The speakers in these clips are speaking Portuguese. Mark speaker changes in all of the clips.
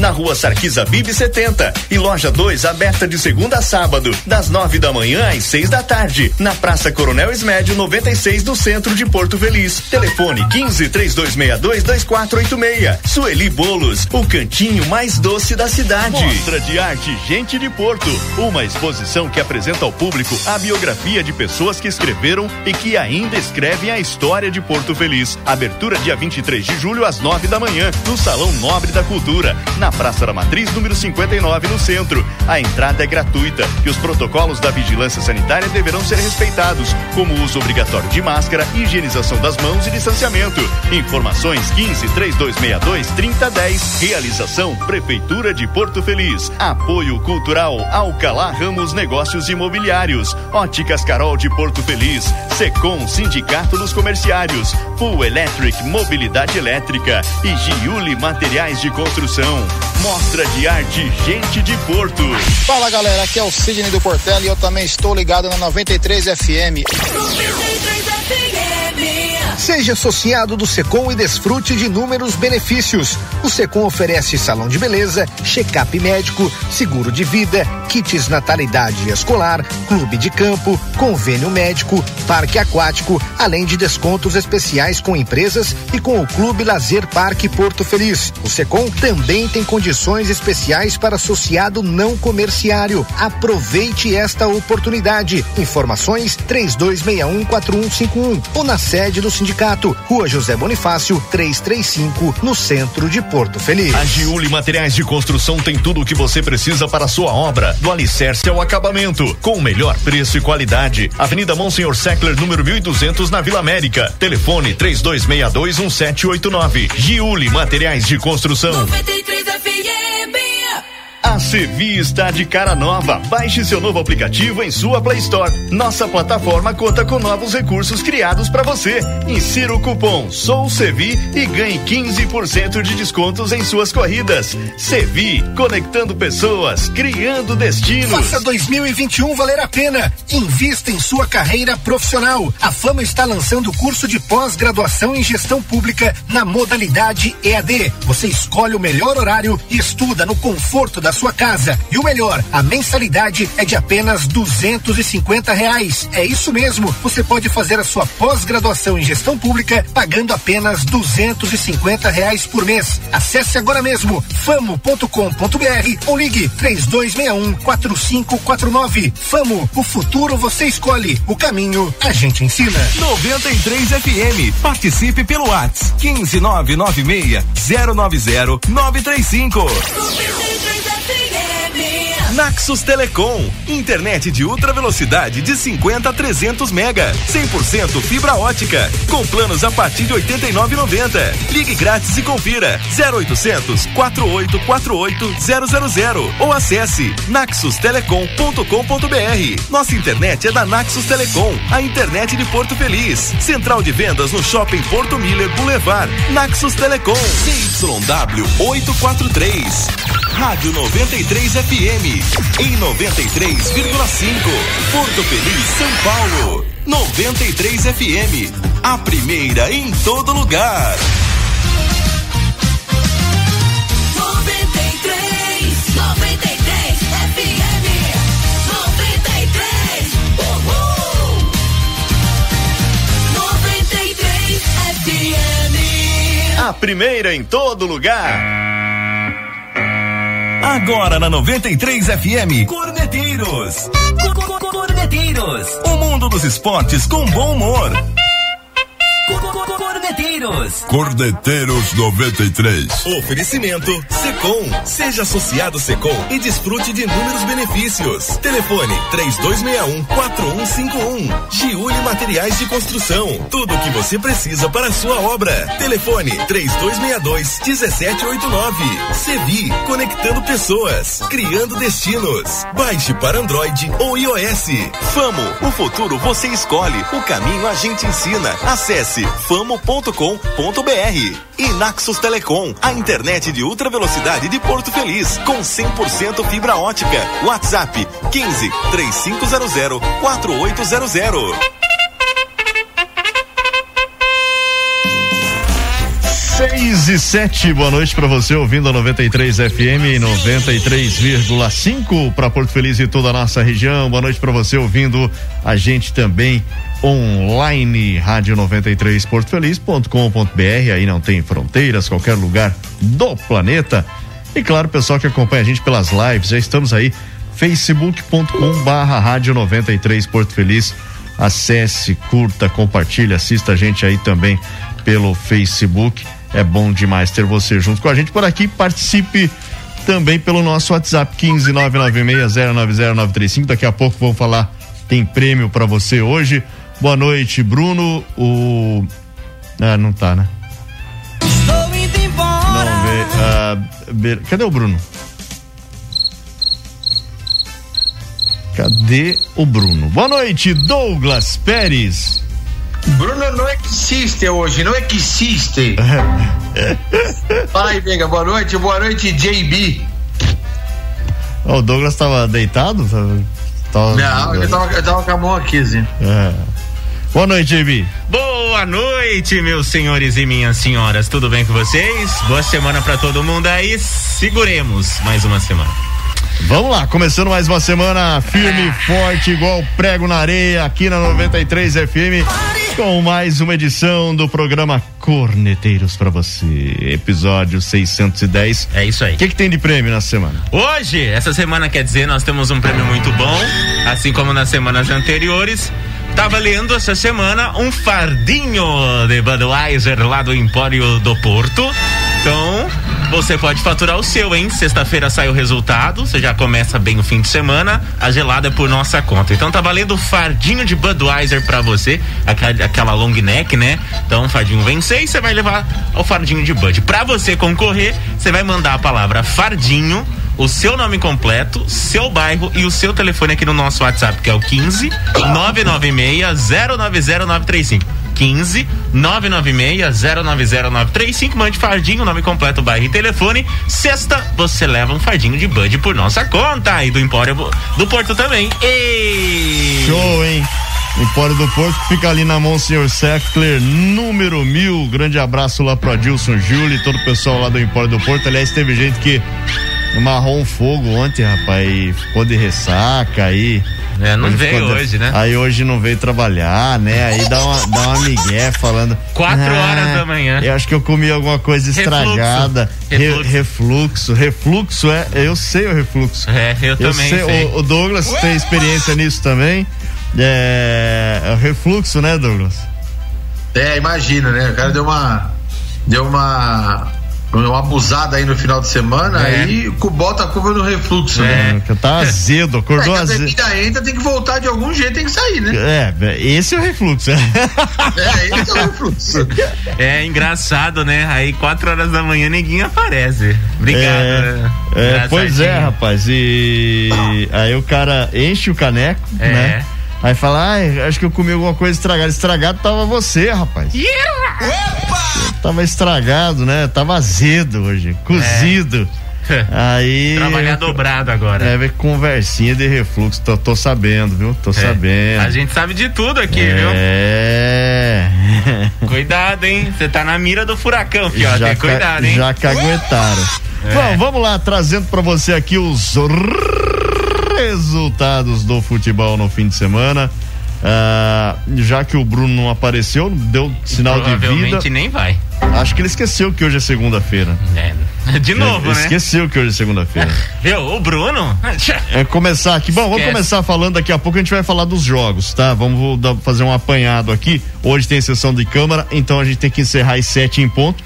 Speaker 1: na rua Sarquisa Bibi 70 e loja 2 aberta de segunda a sábado, das nove da manhã às seis da tarde, na Praça Coronel Esmédio 96 do centro de Porto Feliz. Telefone 15 3262 2486. Sueli Bolos, o cantinho mais doce da cidade. Mostra de arte Gente de Porto, uma exposição que apresenta ao público a biografia de pessoas que escreveram e que ainda escrevem a história de Porto Feliz. Abertura dia 23 de julho às nove da manhã, no Salão Nobre da Cultura, na Praça da Matriz, número 59, no centro. A entrada é gratuita e os protocolos da vigilância sanitária deverão ser respeitados, como o uso obrigatório de máscara, higienização das mãos e distanciamento. Informações 15 3262 3010. Realização Prefeitura de Porto Feliz. Apoio Cultural Alcalá Ramos Negócios Imobiliários. Óticas Carol de Porto Feliz. Secom Sindicato dos Comerciários. Full Electric Mobilidade Elétrica e Giuli Materiais de Construção. Mostra de arte Gente de Porto.
Speaker 2: Fala galera, aqui é o Sidney do Portela e eu também estou ligado na 93 FM. 93
Speaker 3: FM. Seja associado do Secom e desfrute de inúmeros benefícios. O Secom oferece salão de beleza, check-up médico, seguro de vida, kits natalidade escolar, clube de campo, convênio médico, parque aquático, além de descontos especiais com empresas e com o Clube Lazer Parque Porto Feliz. O Secom também tem condições especiais para associado não comerciário. Aproveite esta oportunidade. Informações 32614151 ou na sede do sindicato Rua José Bonifácio, 335, no centro de Porto Feliz.
Speaker 1: A Giuli Materiais de Construção tem tudo o que você precisa para a sua obra, do alicerce ao acabamento, com o melhor preço e qualidade. Avenida Monsenhor Seckler, número 1200, na Vila América. Telefone 32621789. Giuli Materiais de Construção. 93 FM. A Sevi está de cara nova. Baixe seu novo aplicativo em sua Play Store. Nossa plataforma conta com novos recursos criados para você. Insira o cupom Sou Sevi e ganhe 15% de descontos em suas corridas. Sevi, conectando pessoas, criando destinos.
Speaker 3: Faça 2021 valer a pena. Invista em sua carreira profissional. A Fama está lançando o curso de pós-graduação em gestão pública na modalidade EAD. Você escolhe o melhor horário e estuda no conforto da da sua casa. E o melhor, a mensalidade é de apenas duzentos e cinquenta reais. É isso mesmo. Você pode fazer a sua pós-graduação em gestão pública pagando apenas duzentos e cinquenta reais por mês. Acesse agora mesmo famo.com.br ou ligue três dois um quatro cinco quatro nove. Famo, o futuro você escolhe, o caminho a gente ensina.
Speaker 1: 93 FM. Participe pelo WhatsApp quinze nove nove meia zero nove zero nove três cinco. Something in me. Naxos Telecom, internet de ultra velocidade de 50 a 300 mega, 100% fibra ótica, com planos a partir de 89,90. Ligue grátis e confira 0800 4848 000 ou acesse naxustelecom.com.br. Nossa internet é da Naxos Telecom, a internet de Porto Feliz. Central de vendas no Shopping Porto Miller Boulevard. Naxos Telecom. CYW 843. Rádio 93 FM em 93,5. Porto Feliz, São Paulo. 93 FM, a primeira em todo lugar.
Speaker 4: 93, 93 FM. 93, uhul. 93 FM.
Speaker 1: A primeira em todo lugar. Agora na 93 FM, Corneteiros. Corneteiros. O mundo dos esportes com bom humor.
Speaker 5: Cordeteiros. Cordeteiros 93.
Speaker 1: Oferecimento Secom. Seja associado Secom e desfrute de inúmeros benefícios. Telefone 3261 4151. Giuli Materiais de Construção. Tudo o que você precisa para a sua obra. Telefone 3262 1789. Sevi, conectando pessoas, criando destinos. Baixe para Android ou iOS. Famo, o futuro você escolhe, o caminho a gente ensina. Acesse famo.com.br. E Naxos Telecom, a internet de ultra velocidade de Porto Feliz, com 100% fibra ótica. WhatsApp 15 3500 4800. 6 e 7, boa noite para você ouvindo a 93 FM 93,5 para Porto Feliz e toda a nossa região. Boa noite para você ouvindo a gente também online rádio 93 portofeliz.com.br aí não tem fronteiras, qualquer lugar do planeta. E claro, pessoal que acompanha a gente pelas lives, já estamos aí facebook.com barra rádio 93 Porto Feliz. Acesse, curta, compartilhe, assista a gente aí também pelo Facebook. É bom demais ter você junto com a gente por aqui. Participe também pelo nosso WhatsApp 15996090935. Daqui a pouco vamos falar tem prêmio para você hoje. Boa noite, Bruno. O ah, não tá, né?
Speaker 4: Estou indo embora.
Speaker 1: Não vê. ah, be- cadê o Bruno? Cadê o Bruno? Boa noite, Douglas Pérez.
Speaker 6: Bruno não existe hoje, não existe. Fala aí, Venga, boa noite, boa noite, JB.
Speaker 1: Ó, o Douglas tava deitado? Tava, tava-
Speaker 6: Não, eu tava, eu tava com a mão aqui, assim.
Speaker 1: É. Boa noite, JB.
Speaker 7: Boa noite, meus senhores e minhas senhoras. Tudo bem com vocês? Boa semana pra todo mundo aí. Seguremos mais uma semana.
Speaker 1: Vamos lá, começando mais uma semana firme e forte, igual prego na areia, aqui na 93 FM, com mais uma edição do programa Corneteiros pra você, episódio 610.
Speaker 7: É isso aí.
Speaker 1: O que, que tem de prêmio na semana?
Speaker 7: Hoje, essa semana quer dizer, nós temos um prêmio muito bom, assim como nas semanas anteriores. Tá valendo essa semana um fardinho de Budweiser lá do Empório do Porto. Então, você pode faturar o seu, hein? Sexta-feira sai o resultado, você já começa bem o fim de semana, a gelada é por nossa conta. Então tá valendo o fardinho de Budweiser pra você, aquela, long neck, né? Então o fardinho vencer e você vai levar o fardinho de Bud. Pra você concorrer, você vai mandar a palavra fardinho o seu nome completo, seu bairro e o seu telefone aqui no nosso WhatsApp, que é o 15 996 090935. 15 996 090935. Mande fardinho, nome completo, bairro e telefone. Sexta, você leva um fardinho de Bud por nossa conta. E do Empório do Porto também.
Speaker 1: Show, hein? Empório do Porto fica ali na mão, senhor Seckler, número mil. Grande abraço lá pro Adilson Júlio e todo o pessoal lá do Empório do Porto. Aliás, teve gente que amarrou um fogo ontem, rapaz, e ficou de ressaca aí.
Speaker 7: É, não veio
Speaker 1: ficou de-
Speaker 7: hoje, né?
Speaker 1: Aí hoje não veio trabalhar, né? Aí dá uma, dá uma migué falando.
Speaker 7: Quatro
Speaker 1: "Ah,
Speaker 7: horas da manhã."
Speaker 1: Eu acho que eu comi alguma coisa
Speaker 7: Refluxo.
Speaker 1: estragada. Re-
Speaker 7: Refluxo.
Speaker 1: refluxo. Refluxo é. Eu sei o refluxo.
Speaker 7: É, eu também sei.
Speaker 1: O, o Douglas tem experiência nisso também. É, é o refluxo, né, Douglas?
Speaker 6: É, imagina, né? O cara deu uma. Deu uma. Uma abusada aí no final de semana,
Speaker 7: É.
Speaker 6: aí cu- bota a culpa no refluxo, né?
Speaker 1: É, que tá azedo,
Speaker 6: É,
Speaker 1: acordou
Speaker 6: que a
Speaker 1: azedo.
Speaker 6: bebida entra, tem que voltar de algum jeito, tem que sair, né?
Speaker 1: É, esse é o refluxo.
Speaker 6: É, esse é o refluxo.
Speaker 7: É engraçado, né? Aí quatro horas da manhã ninguém aparece. Obrigado.
Speaker 1: É,
Speaker 7: né?
Speaker 1: é, pois é, rapaz. E aí o cara enche o caneco,
Speaker 7: É.
Speaker 1: né? Aí fala, ai, acho que eu comi alguma coisa estragada. Estragado tava você, rapaz. Tava estragado, né? Tava azedo hoje, cozido. Aí.
Speaker 7: Trabalhar dobrado agora.
Speaker 1: É, ver conversinha de refluxo, tô, tô sabendo, viu? Tô
Speaker 7: É.
Speaker 1: sabendo.
Speaker 7: A gente sabe de tudo aqui, viu?
Speaker 1: É.
Speaker 7: Cuidado, hein? Você tá na mira do furacão, fio.
Speaker 1: já,
Speaker 7: Tem
Speaker 1: ca-
Speaker 7: cuidado, hein?
Speaker 1: já caguetaram.
Speaker 7: É.
Speaker 1: Bom, vamos lá, trazendo pra você aqui os resultados do futebol no fim de semana. Ah, já que o Bruno não apareceu, deu sinal de
Speaker 7: Provavelmente
Speaker 1: vida.
Speaker 7: nem vai.
Speaker 1: Acho que ele esqueceu que hoje é segunda-feira.
Speaker 7: É. De novo,
Speaker 1: Ele
Speaker 7: né?
Speaker 1: Esqueceu que hoje é segunda-feira.
Speaker 7: Viu? O Bruno.
Speaker 1: É começar aqui. Bom, vamos
Speaker 7: Esquece.
Speaker 1: começar falando daqui a pouco. A gente vai falar dos jogos, tá? Vamos fazer um apanhado aqui. Hoje tem sessão de câmara, então a gente tem que encerrar às sete em ponto.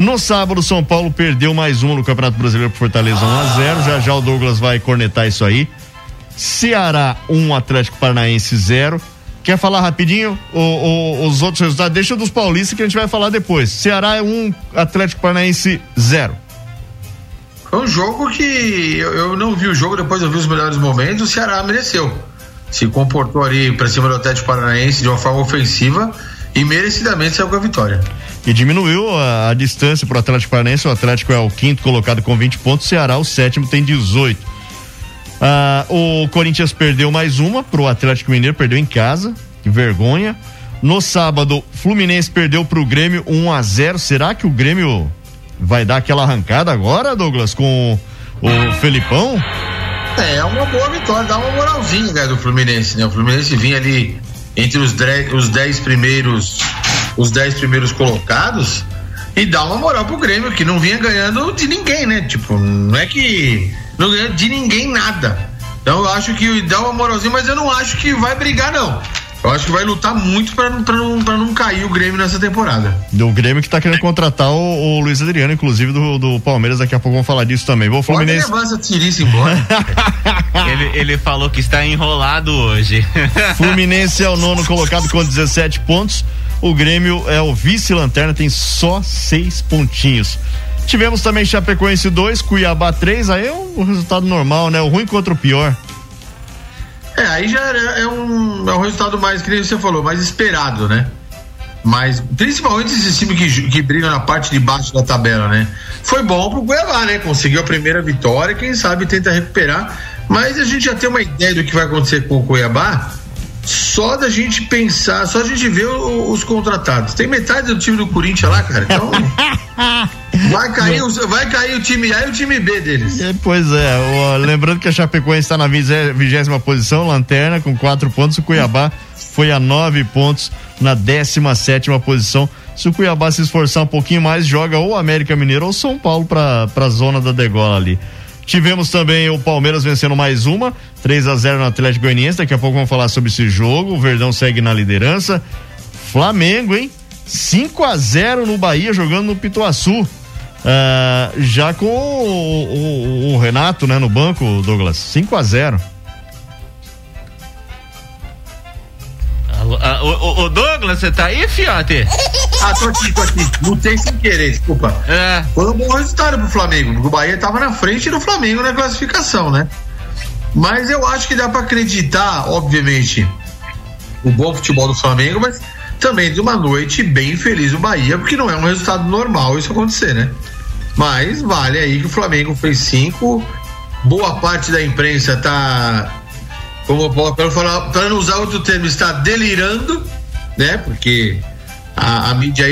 Speaker 1: No sábado, São Paulo perdeu mais uma no Campeonato Brasileiro por Fortaleza 1 a 0 Já já o Douglas vai cornetar isso aí. Ceará 1, Atlético Paranaense 0. Quer falar rapidinho o- o- os outros resultados? Deixa dos paulistas que a gente vai falar depois. Ceará é 1, Atlético Paranaense 0.
Speaker 6: Foi um jogo que eu, eu não vi o jogo, depois eu vi os melhores momentos, o Ceará mereceu. Se comportou ali pra cima do Atlético Paranaense de uma forma ofensiva e merecidamente saiu com a vitória.
Speaker 1: E diminuiu a, a distância para o Atlético Paranaense. O Atlético é o quinto colocado com 20 pontos. O Ceará, o sétimo, tem 18. Ah, o Corinthians perdeu mais uma pro Atlético Mineiro, perdeu em casa. Que vergonha. No sábado, Fluminense perdeu pro Grêmio 1 a 0. Será que o Grêmio vai dar aquela arrancada agora, Douglas, com o Felipão?
Speaker 6: É, é uma boa vitória, dá uma moralzinha, cara, do Fluminense, né? O Fluminense vinha ali entre os, os dez primeiros os dez primeiros colocados e dá uma moral pro Grêmio, que não vinha ganhando de ninguém, né? Tipo, não é que não ganha de ninguém nada. Então eu acho que dá uma moralzinha, mas eu não acho que vai brigar, não. Eu acho que vai lutar muito para não, não cair o Grêmio nessa temporada.
Speaker 1: Do Grêmio que tá querendo contratar o, o Luiz Adriano, inclusive do, do, Palmeiras, daqui a pouco vamos falar disso também. Vou Fluminense.
Speaker 6: Pode levar essa tiriça embora.
Speaker 7: ele, ele falou que está enrolado hoje.
Speaker 1: Fluminense é o nono colocado com 17 pontos. O Grêmio é o vice-lanterna, tem só seis pontinhos. Tivemos também Chapecoense 2, Cuiabá 3, aí é um resultado normal, né? O ruim contra o pior.
Speaker 6: É, aí já é, é um, é um resultado mais, que você falou, mais esperado, né? Mas, principalmente esses times que, que brigam na parte de baixo da tabela, né? Foi bom pro Cuiabá, né? Conseguiu a primeira vitória, quem sabe tenta recuperar. Mas a gente já tem uma ideia do que vai acontecer com o Cuiabá só da gente pensar, só a gente ver os contratados. Tem metade do time do Corinthians lá, cara. Então. vai, cair o, vai cair o time A e o time B deles.
Speaker 1: É, pois é, o, lembrando que a Chapecoense está na vigésima posição, lanterna, com quatro pontos. O Cuiabá foi a nove pontos na 17 sétima posição. Se o Cuiabá se esforçar um pouquinho mais, joga ou América Mineiro ou São Paulo para a zona da degola ali. Tivemos também o Palmeiras vencendo mais uma, 3 a 0 no Atlético Goianiense. Daqui a pouco vamos falar sobre esse jogo. O Verdão segue na liderança. Flamengo, hein? 5 a 0 no Bahia, jogando no Pituaçu. Uh, já com o, o, o, Renato, né, no banco, Douglas. 5 a 0
Speaker 7: Ah, o, o, Douglas, você tá aí, fiote?
Speaker 6: Ah, tô aqui, tô aqui. Lutei sem querer, desculpa. É. Foi um bom resultado pro Flamengo, porque o Bahia tava na frente do Flamengo na classificação, né? Mas eu acho que dá para acreditar, obviamente, o bom futebol do Flamengo, mas também de uma noite bem feliz do Bahia, porque não é um resultado normal isso acontecer, né? Mas vale aí que o Flamengo fez cinco. Boa parte da imprensa tá como para falar, para não usar outro termo, está delirando, né? Porque a, a mídia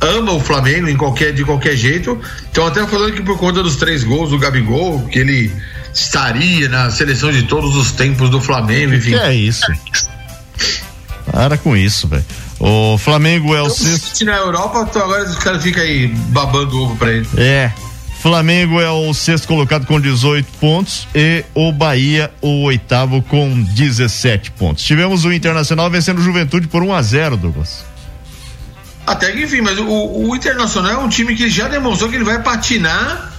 Speaker 6: ama o Flamengo em qualquer, de qualquer jeito. Então até falando que por conta dos três gols do Gabigol, que ele estaria na seleção de todos os tempos do Flamengo, enfim.
Speaker 1: Que é isso? Para com isso, velho. O Flamengo é o sexto.
Speaker 6: Na Europa, agora os caras ficam aí babando ovo pra ele.
Speaker 1: É. Flamengo é o sexto colocado com 18 pontos e o Bahia o oitavo com 17 pontos. Tivemos o Internacional vencendo o Juventude por 1 a 0 Douglas.
Speaker 6: Até que enfim, mas o, o Internacional é um time que já demonstrou que ele vai patinar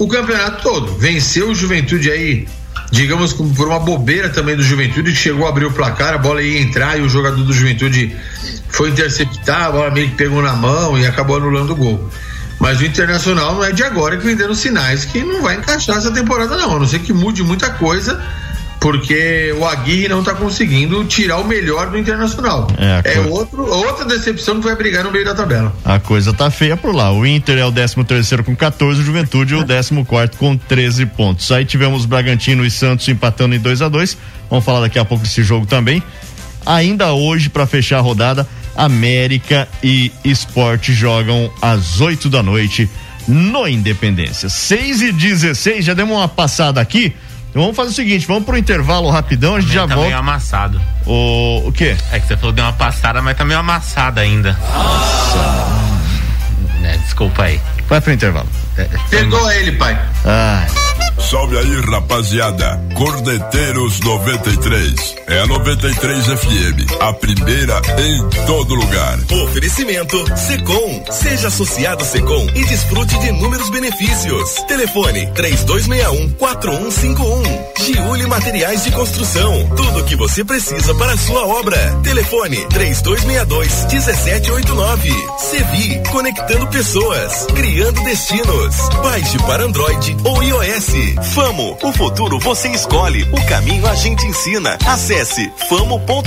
Speaker 6: o campeonato todo. Venceu o Juventude aí, digamos, por uma bobeira também do Juventude, que chegou a abrir o placar, a bola ia entrar e o jogador do Juventude foi interceptar, a bola meio que pegou na mão e acabou anulando o gol. Mas o Internacional não é de agora que vem dando sinais que não vai encaixar essa temporada, não. A não ser que mude muita coisa, porque o Aguirre não está conseguindo tirar o melhor do Internacional. É, é coisa... outro, outra decepção que vai brigar no meio da tabela.
Speaker 1: A coisa tá feia por lá. O Inter é o 13 terceiro com 14, o Juventude é o 14 quarto com 13 pontos. Aí tivemos Bragantino e Santos empatando em 2 a 2 Vamos falar daqui a pouco desse jogo também. Ainda hoje, para fechar a rodada, América e Esporte jogam às 8 da noite no Independência. 6 e 16 já demos uma passada aqui. Então vamos fazer o seguinte, vamos pro intervalo rapidão, a gente já tá volta.
Speaker 7: meio amassado.
Speaker 1: O, o quê?
Speaker 7: É que você falou deu uma passada, mas tá meio amassada ainda. Nossa. É, desculpa aí.
Speaker 1: Vai pro intervalo.
Speaker 6: É, Perdoa ele, pai.
Speaker 1: Ah.
Speaker 5: Salve aí, rapaziada. Cordeteiros 93. É a 93 FM. A primeira em todo lugar.
Speaker 8: Oferecimento Secom. Seja associado Secom e desfrute de inúmeros benefícios. Telefone 3261 4151. Giuli Materiais de Construção. Tudo o que você precisa para a sua obra. Telefone 3262 1789. Sevi. Conectando pessoas. Criando destinos. Baixe para Android ou iOS. Famo, o futuro você escolhe, o caminho a gente ensina. Acesse famo.com.br.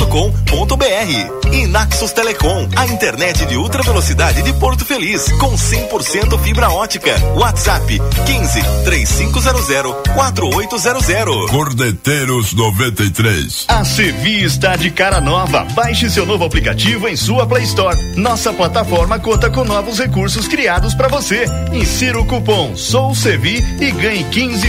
Speaker 8: E Naxos Telecom, a internet de ultra velocidade de Porto Feliz, com 100% fibra ótica. WhatsApp 15 3500 4800.
Speaker 5: Cordeteiros 93.
Speaker 1: A Sevi está de cara nova. Baixe seu novo aplicativo em sua Play Store. Nossa plataforma conta com novos recursos criados para você. Insira o cupom Sou Sevi e ganhe 15%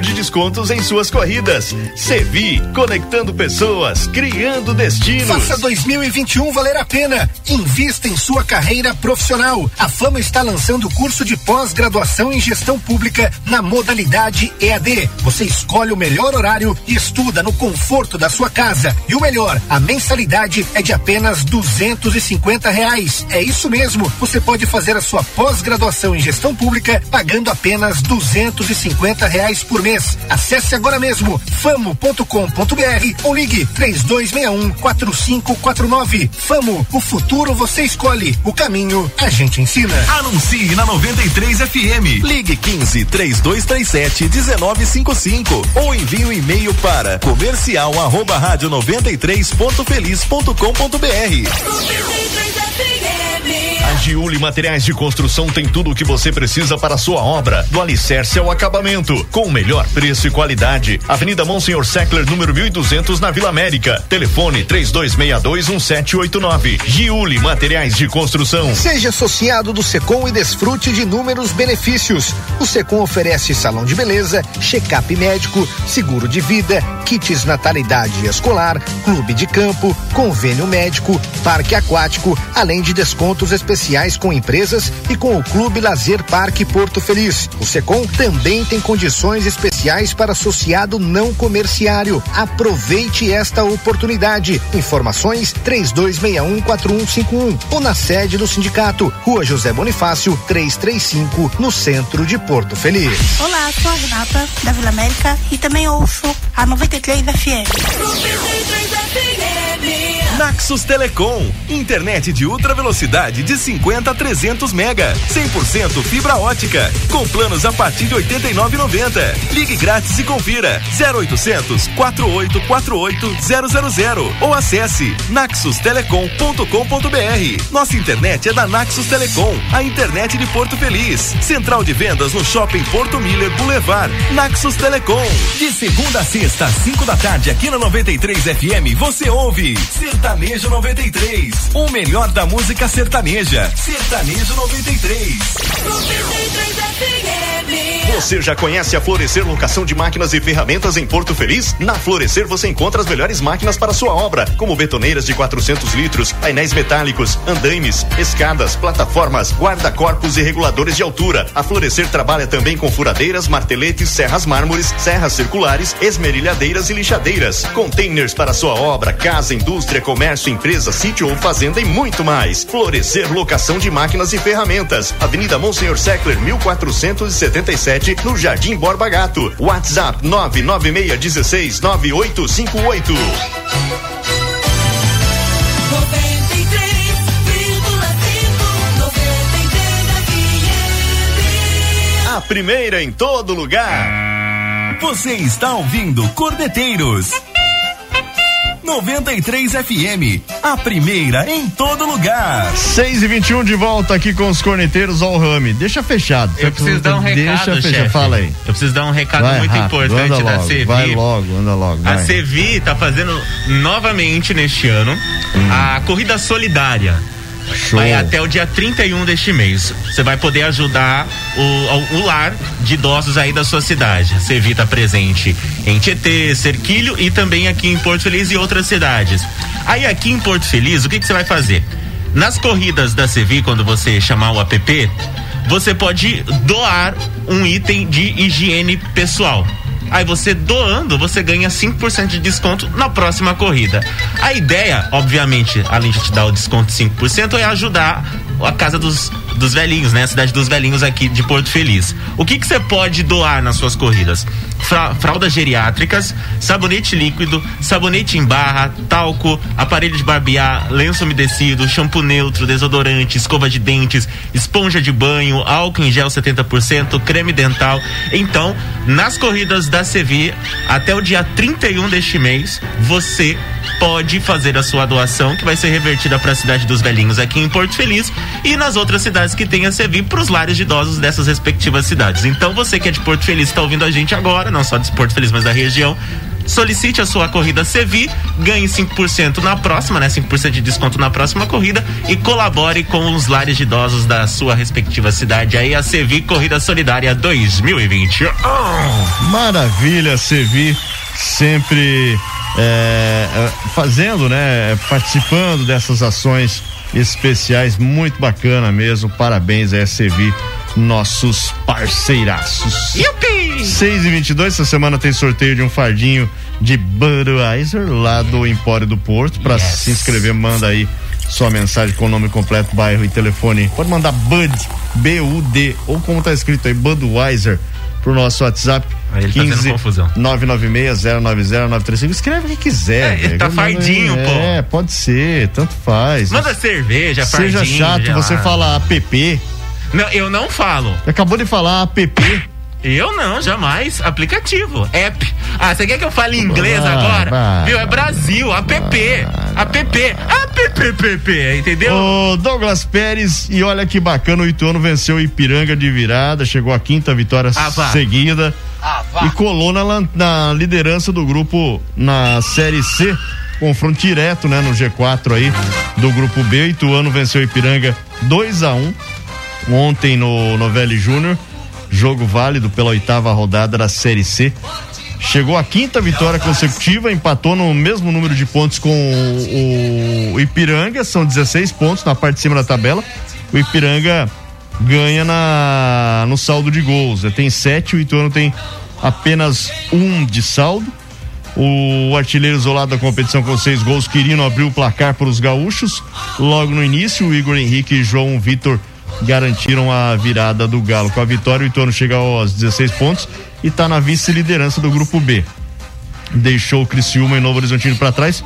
Speaker 1: de descontos em suas corridas. Sevi, conectando pessoas, criando destinos.
Speaker 3: Faça 2021 valer a pena. Invista em sua carreira profissional. A Fama está lançando o curso de pós-graduação em gestão pública na modalidade EAD. Você escolhe o melhor horário e estuda no conforto da sua casa. E o melhor, a mensalidade é de apenas duzentos e cinquenta reais. É isso mesmo. Você pode fazer a sua pós-graduação em gestão pública pagando apenas duzentos e cinquenta reais por mês. Acesse agora mesmo famo.com.br ou ligue três dois um quatro cinco quatro nove. Famo, o futuro você escolhe, o caminho a gente ensina.
Speaker 8: Anuncie na 93 FM. Ligue 15 3237 1955 ou envie um e-mail para comercial arroba rádio 93.feliz.com.br.
Speaker 1: A Giuli Materiais de Construção tem tudo o que você precisa para a sua obra, do alicerce ao acabamento, com o melhor preço e qualidade. Avenida Monsenhor Seckler, número 1200, na Vila América. Telefone 32621789. Giuli Materiais de Construção.
Speaker 3: Seja associado do Secom e desfrute de inúmeros benefícios. O Secom oferece salão de beleza, check-up médico, seguro de vida, kits natalidade escolar, clube de campo, convênio médico, parque aquático, além de descontos especiais com empresas e com o Clube Lazer Parque Porto Feliz. O Secom também tem condições especiais para associado não comerciário. Aproveite esta oportunidade. Informações 32614151 ou na sede do sindicato, Rua José Bonifácio, 335, no centro de Porto Feliz.
Speaker 9: Olá, sou a Renata da Vila América e também ouço a 93 FM.
Speaker 8: Naxos Telecom, internet de ultra velocidade de 50 a 300 mega, 100% fibra ótica, com planos a partir de 89,90. Ligue grátis e confira 0800 4848 000 ou acesse naxustelecom.com.br. Nossa internet é da Naxos Telecom, a internet de Porto Feliz. Central de vendas no Shopping Porto Miller Boulevard. Naxos Telecom. De segunda a sexta, às 5 da tarde, aqui na 93 FM, você ouve Sertanejo 93. O melhor da música sertaneja. Sertanejo 93.
Speaker 1: Você já conhece a Florescer Locação de Máquinas e Ferramentas em Porto Feliz? Na Florescer você encontra as melhores máquinas para sua obra, como betoneiras de 400 litros, painéis metálicos, andaimes, escadas, plataformas, guarda-corpos e reguladores de altura. A Florescer trabalha também com furadeiras, marteletes, serras mármores, serras circulares, esmerilhadeiras e lixadeiras, containers para sua obra, casa, indústria, comércio, empresa, sítio ou fazenda e muito mais. Florescer Locação de Máquinas e Ferramentas. Avenida Monsenhor Seckler, 1477, no Jardim Borba Gato. WhatsApp 99616 9858. A primeira em todo lugar.
Speaker 8: Você está ouvindo Cordeteiros 93 FM, a primeira em todo lugar.
Speaker 10: 6 e 21 de volta aqui com os corneteiros ao Rame. Deixa fechado.
Speaker 7: Eu preciso dar um recado,
Speaker 10: Deixa. Fala aí.
Speaker 7: Eu preciso dar um recado
Speaker 10: Vai
Speaker 7: muito
Speaker 10: rápido,
Speaker 7: importante
Speaker 10: anda
Speaker 7: da
Speaker 10: logo,
Speaker 7: Sevi.
Speaker 10: Vai logo, anda logo.
Speaker 7: A
Speaker 10: vai.
Speaker 7: Sevi está fazendo novamente neste ano a corrida solidária.
Speaker 10: Show.
Speaker 7: Vai até o dia 31 deste mês. Você vai poder ajudar o, o lar de idosos aí da sua cidade. A Sevi está presente em Tietê, Cerquilho e também aqui em Porto Feliz e outras cidades. Aí aqui em Porto Feliz, o que, que você vai fazer? Nas corridas da Sevi, quando você chamar o app, você pode doar um item de higiene pessoal. Aí você doando, você ganha 5% de desconto na próxima corrida. A ideia, obviamente, além de te dar o desconto de 5%, é ajudar a casa dos, dos velhinhos, né? A cidade dos velhinhos aqui de Porto Feliz. O que que você pode doar nas suas corridas? Fra, fraldas geriátricas, sabonete líquido, sabonete em barra, talco, aparelho de barbear, lenço umedecido, shampoo neutro, desodorante, escova de dentes, esponja de banho, álcool em gel 70%, creme dental. Então, nas corridas da Sevi, até o dia 31 deste mês, você pode fazer a sua doação, que vai ser revertida para a cidade dos velhinhos aqui em Porto Feliz e nas outras cidades que tem a Sevi para os lares de idosos dessas respectivas cidades. Então, você que é de Porto Feliz está ouvindo a gente agora, não só de Porto Feliz, mas da região, solicite a sua corrida Sevi, ganhe 5% na próxima, né? 5% de desconto na próxima corrida e colabore com os lares de idosos da sua respectiva cidade. Aí a Sevi Corrida Solidária 2020.
Speaker 1: Oh! Maravilha, Sevi, sempre é, é, fazendo, né? Participando dessas ações especiais, muito bacana mesmo. Parabéns a Sevi nossos parceiraços.
Speaker 7: Yupi!
Speaker 1: 6 e 22 essa semana tem sorteio de um fardinho de Budweiser lá do Empório do Porto. Para yes. se inscrever, manda aí sua mensagem com o nome completo, bairro e telefone. Pode mandar Bud, B-U-D, ou como tá escrito aí, Budweiser, pro nosso WhatsApp.
Speaker 7: Aí ele 15 tá confusão.
Speaker 1: 996-090-935. Escreve o que quiser.
Speaker 7: É, tá fardinho,
Speaker 1: é,
Speaker 7: pô.
Speaker 1: É, pode ser, tanto faz.
Speaker 7: Manda cerveja,
Speaker 1: Seja
Speaker 7: fardinho.
Speaker 1: chato gelado. você falar app
Speaker 7: não, eu não falo.
Speaker 1: Acabou de falar app.
Speaker 7: Eu não, jamais. Aplicativo. App. Ah, você quer que eu fale inglês ah, agora? Bah, Viu? É Brasil. App. Bah, app. App. Entendeu?
Speaker 1: Ô, Douglas Pérez, e olha que bacana, o Ituano venceu o Ipiranga de virada, chegou a quinta vitória ah, seguida. Ah, e colou na, na liderança do grupo na Série C confronto direto, né, no G4 aí do grupo B. Ituano venceu o Ipiranga 2 a 1 um, ontem no Novelli Júnior, jogo válido pela oitava rodada da Série C. Chegou a quinta vitória consecutiva, empatou no mesmo número de pontos com o, Ipiranga, são 16 pontos na parte de cima da tabela. O Ipiranga ganha na no saldo de gols, tem sete, o Ituano tem apenas um de saldo. O artilheiro isolado da competição com seis gols, Quirino abriu o placar para os gaúchos. Logo no início, o Igor Henrique e João Vitor garantiram a virada do Galo. Com a vitória, o Ituano chega aos 16 pontos e está na vice-liderança do grupo B. Deixou o Criciúma e Novo Horizontino para trás,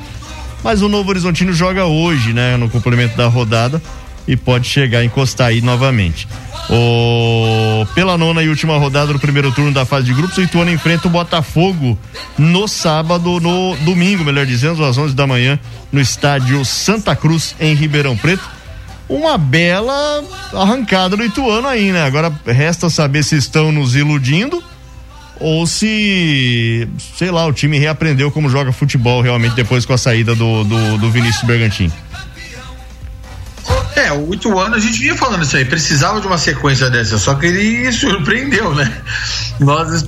Speaker 1: mas o Novo Horizontino joga hoje, né, no complemento da rodada e pode chegar a encostar aí novamente. O... Pela nona e última rodada do primeiro turno da fase de grupos, o Ituano enfrenta o Botafogo no sábado, no domingo, melhor dizendo, às 11 da manhã, no estádio Santa Cruz, em Ribeirão Preto uma bela arrancada do Ituano aí, né? Agora resta saber se estão nos iludindo ou se, sei lá, o time reaprendeu como joga futebol realmente depois com a saída do, do, do Vinícius Bergantin.
Speaker 6: É, o Ituano, a gente vinha falando isso aí, precisava de uma sequência dessa, só que ele surpreendeu, né? Nós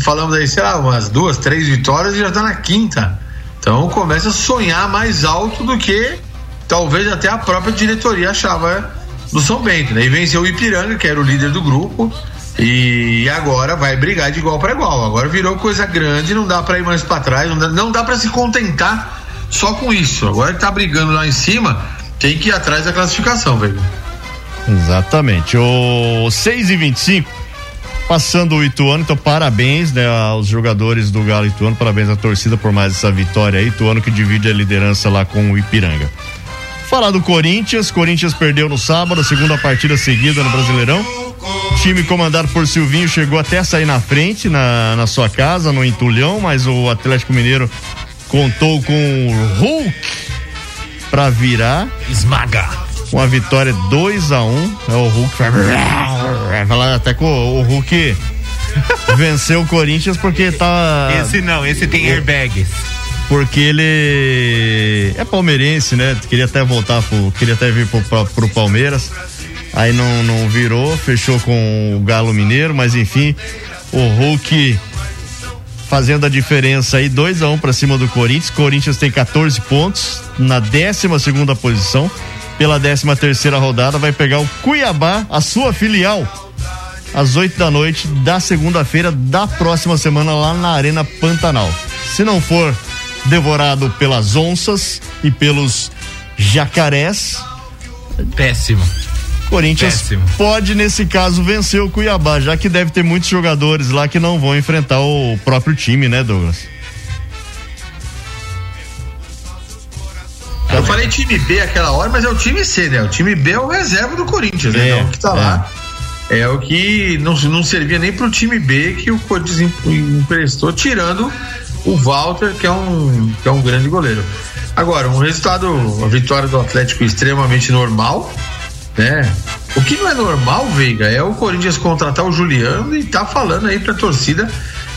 Speaker 6: falamos aí, sei lá, umas duas, três vitórias e já tá na quinta. Então começa a sonhar mais alto do que talvez até a própria diretoria achava no São Bento, né? E venceu o Ipiranga, que era o líder do grupo, e agora vai brigar de igual para igual. Agora virou coisa grande, não dá para ir mais para trás, não dá, não dá para se contentar só com isso. Agora que tá brigando lá em cima, tem que ir atrás da classificação, velho.
Speaker 1: Exatamente. O 6 e 25 passando o Ituano, então parabéns, né, aos jogadores do Galo Ituano, parabéns à torcida por mais essa vitória aí, Ituano que divide a liderança lá com o Ipiranga. Falar do Corinthians, Corinthians perdeu no sábado, segunda partida seguida no Brasileirão. Time comandado por Silvinho chegou até a sair na frente na, na sua casa, no Entulhão, mas o Atlético Mineiro contou com o Hulk para virar.
Speaker 7: Esmaga.
Speaker 1: Uma vitória 2 a 1 um, é o Hulk falar até com o Hulk venceu o Corinthians porque tá.
Speaker 7: Esse não, esse tem airbags
Speaker 1: porque ele é palmeirense, né? Queria até voltar pro, queria até vir pro, pro, pro Palmeiras. Aí não, não virou, fechou com o Galo Mineiro, mas enfim, o Hulk fazendo a diferença aí, 2 a 1 um para cima do Corinthians. Corinthians tem 14 pontos na 12 segunda posição. Pela 13 terceira rodada vai pegar o Cuiabá, a sua filial, às 8 da noite da segunda-feira da próxima semana lá na Arena Pantanal. Se não for devorado pelas onças e pelos jacarés.
Speaker 7: Péssimo.
Speaker 1: Corinthians Péssimo. pode, nesse caso, vencer o Cuiabá, já que deve ter muitos jogadores lá que não vão enfrentar o próprio time, né, Douglas?
Speaker 6: Eu falei time B aquela hora, mas é o time C, né? O time B é o reserva do Corinthians, né? é, né? Então, que tá é. lá. É o que não, não servia nem pro time B que o Corinthians emprestou, tirando o Walter, que é um, que é um grande goleiro. Agora, um resultado, a vitória do Atlético extremamente normal, né? O que não é normal, Veiga, é o Corinthians contratar o Juliano e tá falando aí pra torcida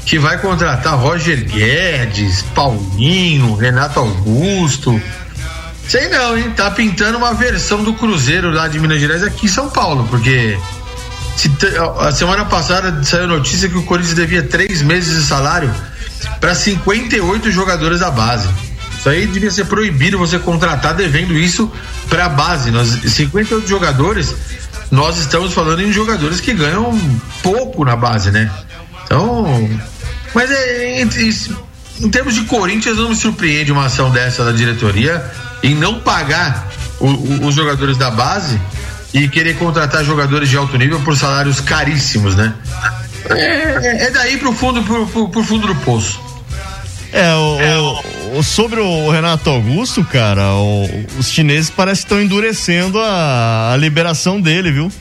Speaker 6: que vai contratar Roger Guedes, Paulinho, Renato Augusto. Sei não, hein? Tá pintando uma versão do Cruzeiro lá de Minas Gerais aqui em São Paulo, porque a semana passada saiu notícia que o Corinthians devia três meses de salário para 58 jogadores da base. Isso aí devia ser proibido você contratar devendo isso para a base. Nós 58 jogadores, nós estamos falando em jogadores que ganham pouco na base, né? Então, mas é, em, em termos de Corinthians não me surpreende uma ação dessa da diretoria em não pagar o, o, os jogadores da base e querer contratar jogadores de alto nível por salários caríssimos, né? É, é daí pro fundo pro, pro, pro fundo do poço.
Speaker 1: É, o, é, o, o, sobre o Renato Augusto, cara, o, os chineses parecem que estão endurecendo a, a, liberação dele, viu?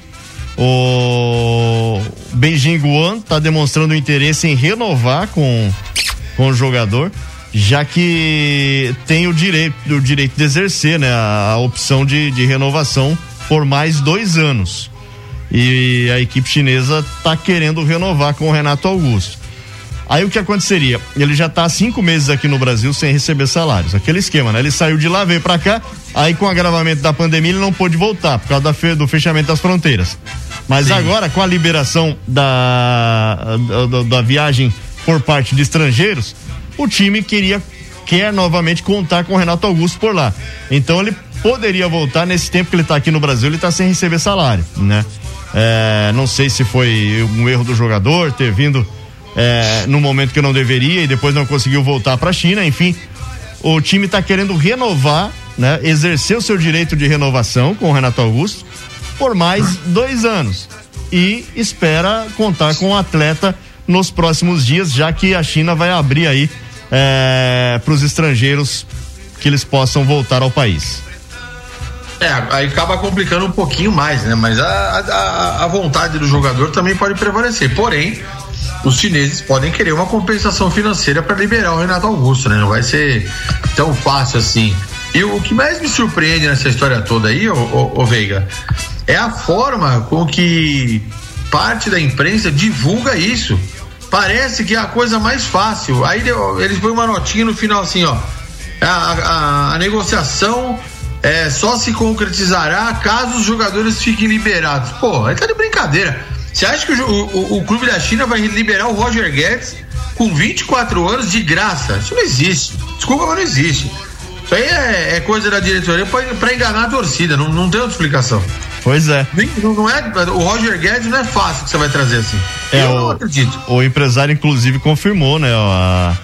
Speaker 1: O Beijing Guan tá demonstrando interesse em renovar com, com o jogador, já que tem o direito, o direito de exercer, né? A, a opção de, de renovação por mais dois anos. E a equipe chinesa tá querendo renovar com o Renato Augusto. Aí o que aconteceria? Ele já está há cinco meses aqui no Brasil sem receber salários. Aquele esquema, né? Ele saiu de lá, veio para cá, aí com o agravamento da pandemia ele não pôde voltar por causa fe do fechamento das fronteiras. Mas Sim. agora, com a liberação da, da, da viagem por parte de estrangeiros, o time queria quer novamente contar com o Renato Augusto por lá. Então ele poderia voltar nesse tempo que ele está aqui no Brasil, ele está sem receber salário, né? É, não sei se foi um erro do jogador ter vindo é, no momento que não deveria e depois não conseguiu voltar para a China. Enfim, o time está querendo renovar, né? Exercer o seu direito de renovação com o Renato Augusto por mais dois anos e espera contar com o atleta nos próximos dias, já que a China vai abrir aí é, para os estrangeiros que eles possam voltar ao país.
Speaker 6: É, aí acaba complicando um pouquinho mais, né? Mas a, a, a vontade do jogador também pode prevalecer. Porém, os chineses podem querer uma compensação financeira para liberar o Renato Augusto, né? Não vai ser tão fácil assim. E o que mais me surpreende nessa história toda aí, ô, ô, ô Veiga, é a forma com que parte da imprensa divulga isso. Parece que é a coisa mais fácil. Aí eles põem uma notinha no final assim, ó. A, a, a negociação é, só se concretizará caso os jogadores fiquem liberados. Pô, aí tá de brincadeira. Você acha que o, o, o, clube da China vai liberar o Roger Guedes com 24 anos de graça? Isso não existe. Desculpa, mas não existe. Isso aí é, é coisa da diretoria para enganar a torcida, não, não tem outra explicação.
Speaker 1: Pois é.
Speaker 6: Não, não, é. O Roger Guedes não é fácil que você vai trazer assim.
Speaker 1: É, Eu o, não acredito. O empresário, inclusive, confirmou, né, a,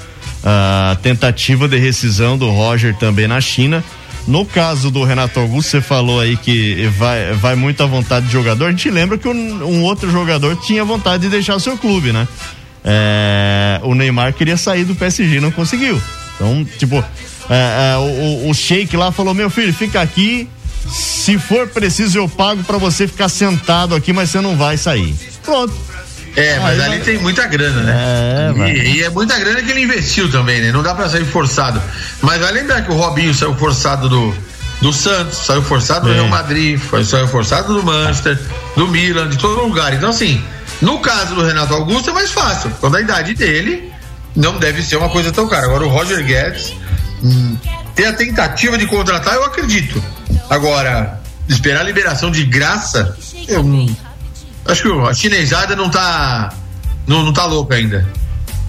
Speaker 1: a tentativa de rescisão do Roger também na China. No caso do Renato Augusto, você falou aí que vai, vai muito à vontade de jogador. A gente lembra que um, um outro jogador tinha vontade de deixar o seu clube, né? É, o Neymar queria sair do PSG, não conseguiu. Então, tipo, é, é, o, o Sheik lá falou: meu filho, fica aqui. Se for preciso, eu pago para você ficar sentado aqui, mas você não vai sair. Pronto.
Speaker 6: É, mas ali tem muita grana, né? É, e, e, é muita grana que ele investiu também, né? Não dá pra sair forçado. Mas vai lembrar que o Robinho saiu forçado do, do Santos, saiu forçado do é. Real Madrid, foi, saiu forçado do Manchester, do Milan, de todo lugar. Então, assim, no caso do Renato Augusto é mais fácil. Quando a idade dele não deve ser uma coisa tão cara. Agora, o Roger Guedes hum, tem a tentativa de contratar, eu acredito. Agora, esperar a liberação de graça, eu não Acho que a chinesada não tá. Não, não tá louca ainda.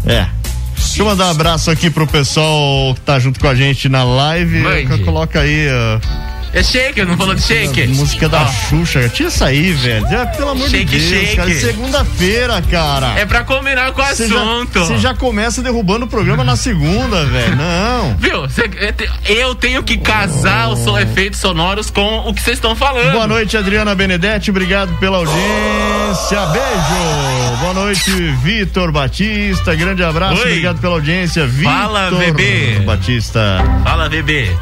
Speaker 1: É. Deixa eu mandar um abraço aqui pro pessoal que tá junto com a gente na live. Coloca aí. Uh,
Speaker 7: É shake, não falou de shake?
Speaker 1: Música da Xuxa. Tira isso aí, velho. Já, Pelo amor
Speaker 7: Shake,
Speaker 1: de Deus,
Speaker 7: shake.
Speaker 1: cara. Segunda-feira, cara.
Speaker 7: É pra combinar com o
Speaker 1: já,
Speaker 7: assunto.
Speaker 1: você já começa derrubando o programa na segunda, velho. Não.
Speaker 7: Viu? Cê- eu te- eu tenho que casar os so- efeitos sonoros com o que vocês estão falando.
Speaker 1: Boa noite, Adriana Benedetti. Obrigado pela audiência. Beijo. Boa noite, Vitor Batista. Grande abraço.
Speaker 7: Oi.
Speaker 1: Obrigado pela audiência.
Speaker 7: Fala,
Speaker 1: Vitor
Speaker 7: bebê.
Speaker 1: Batista.
Speaker 7: Fala, bebê.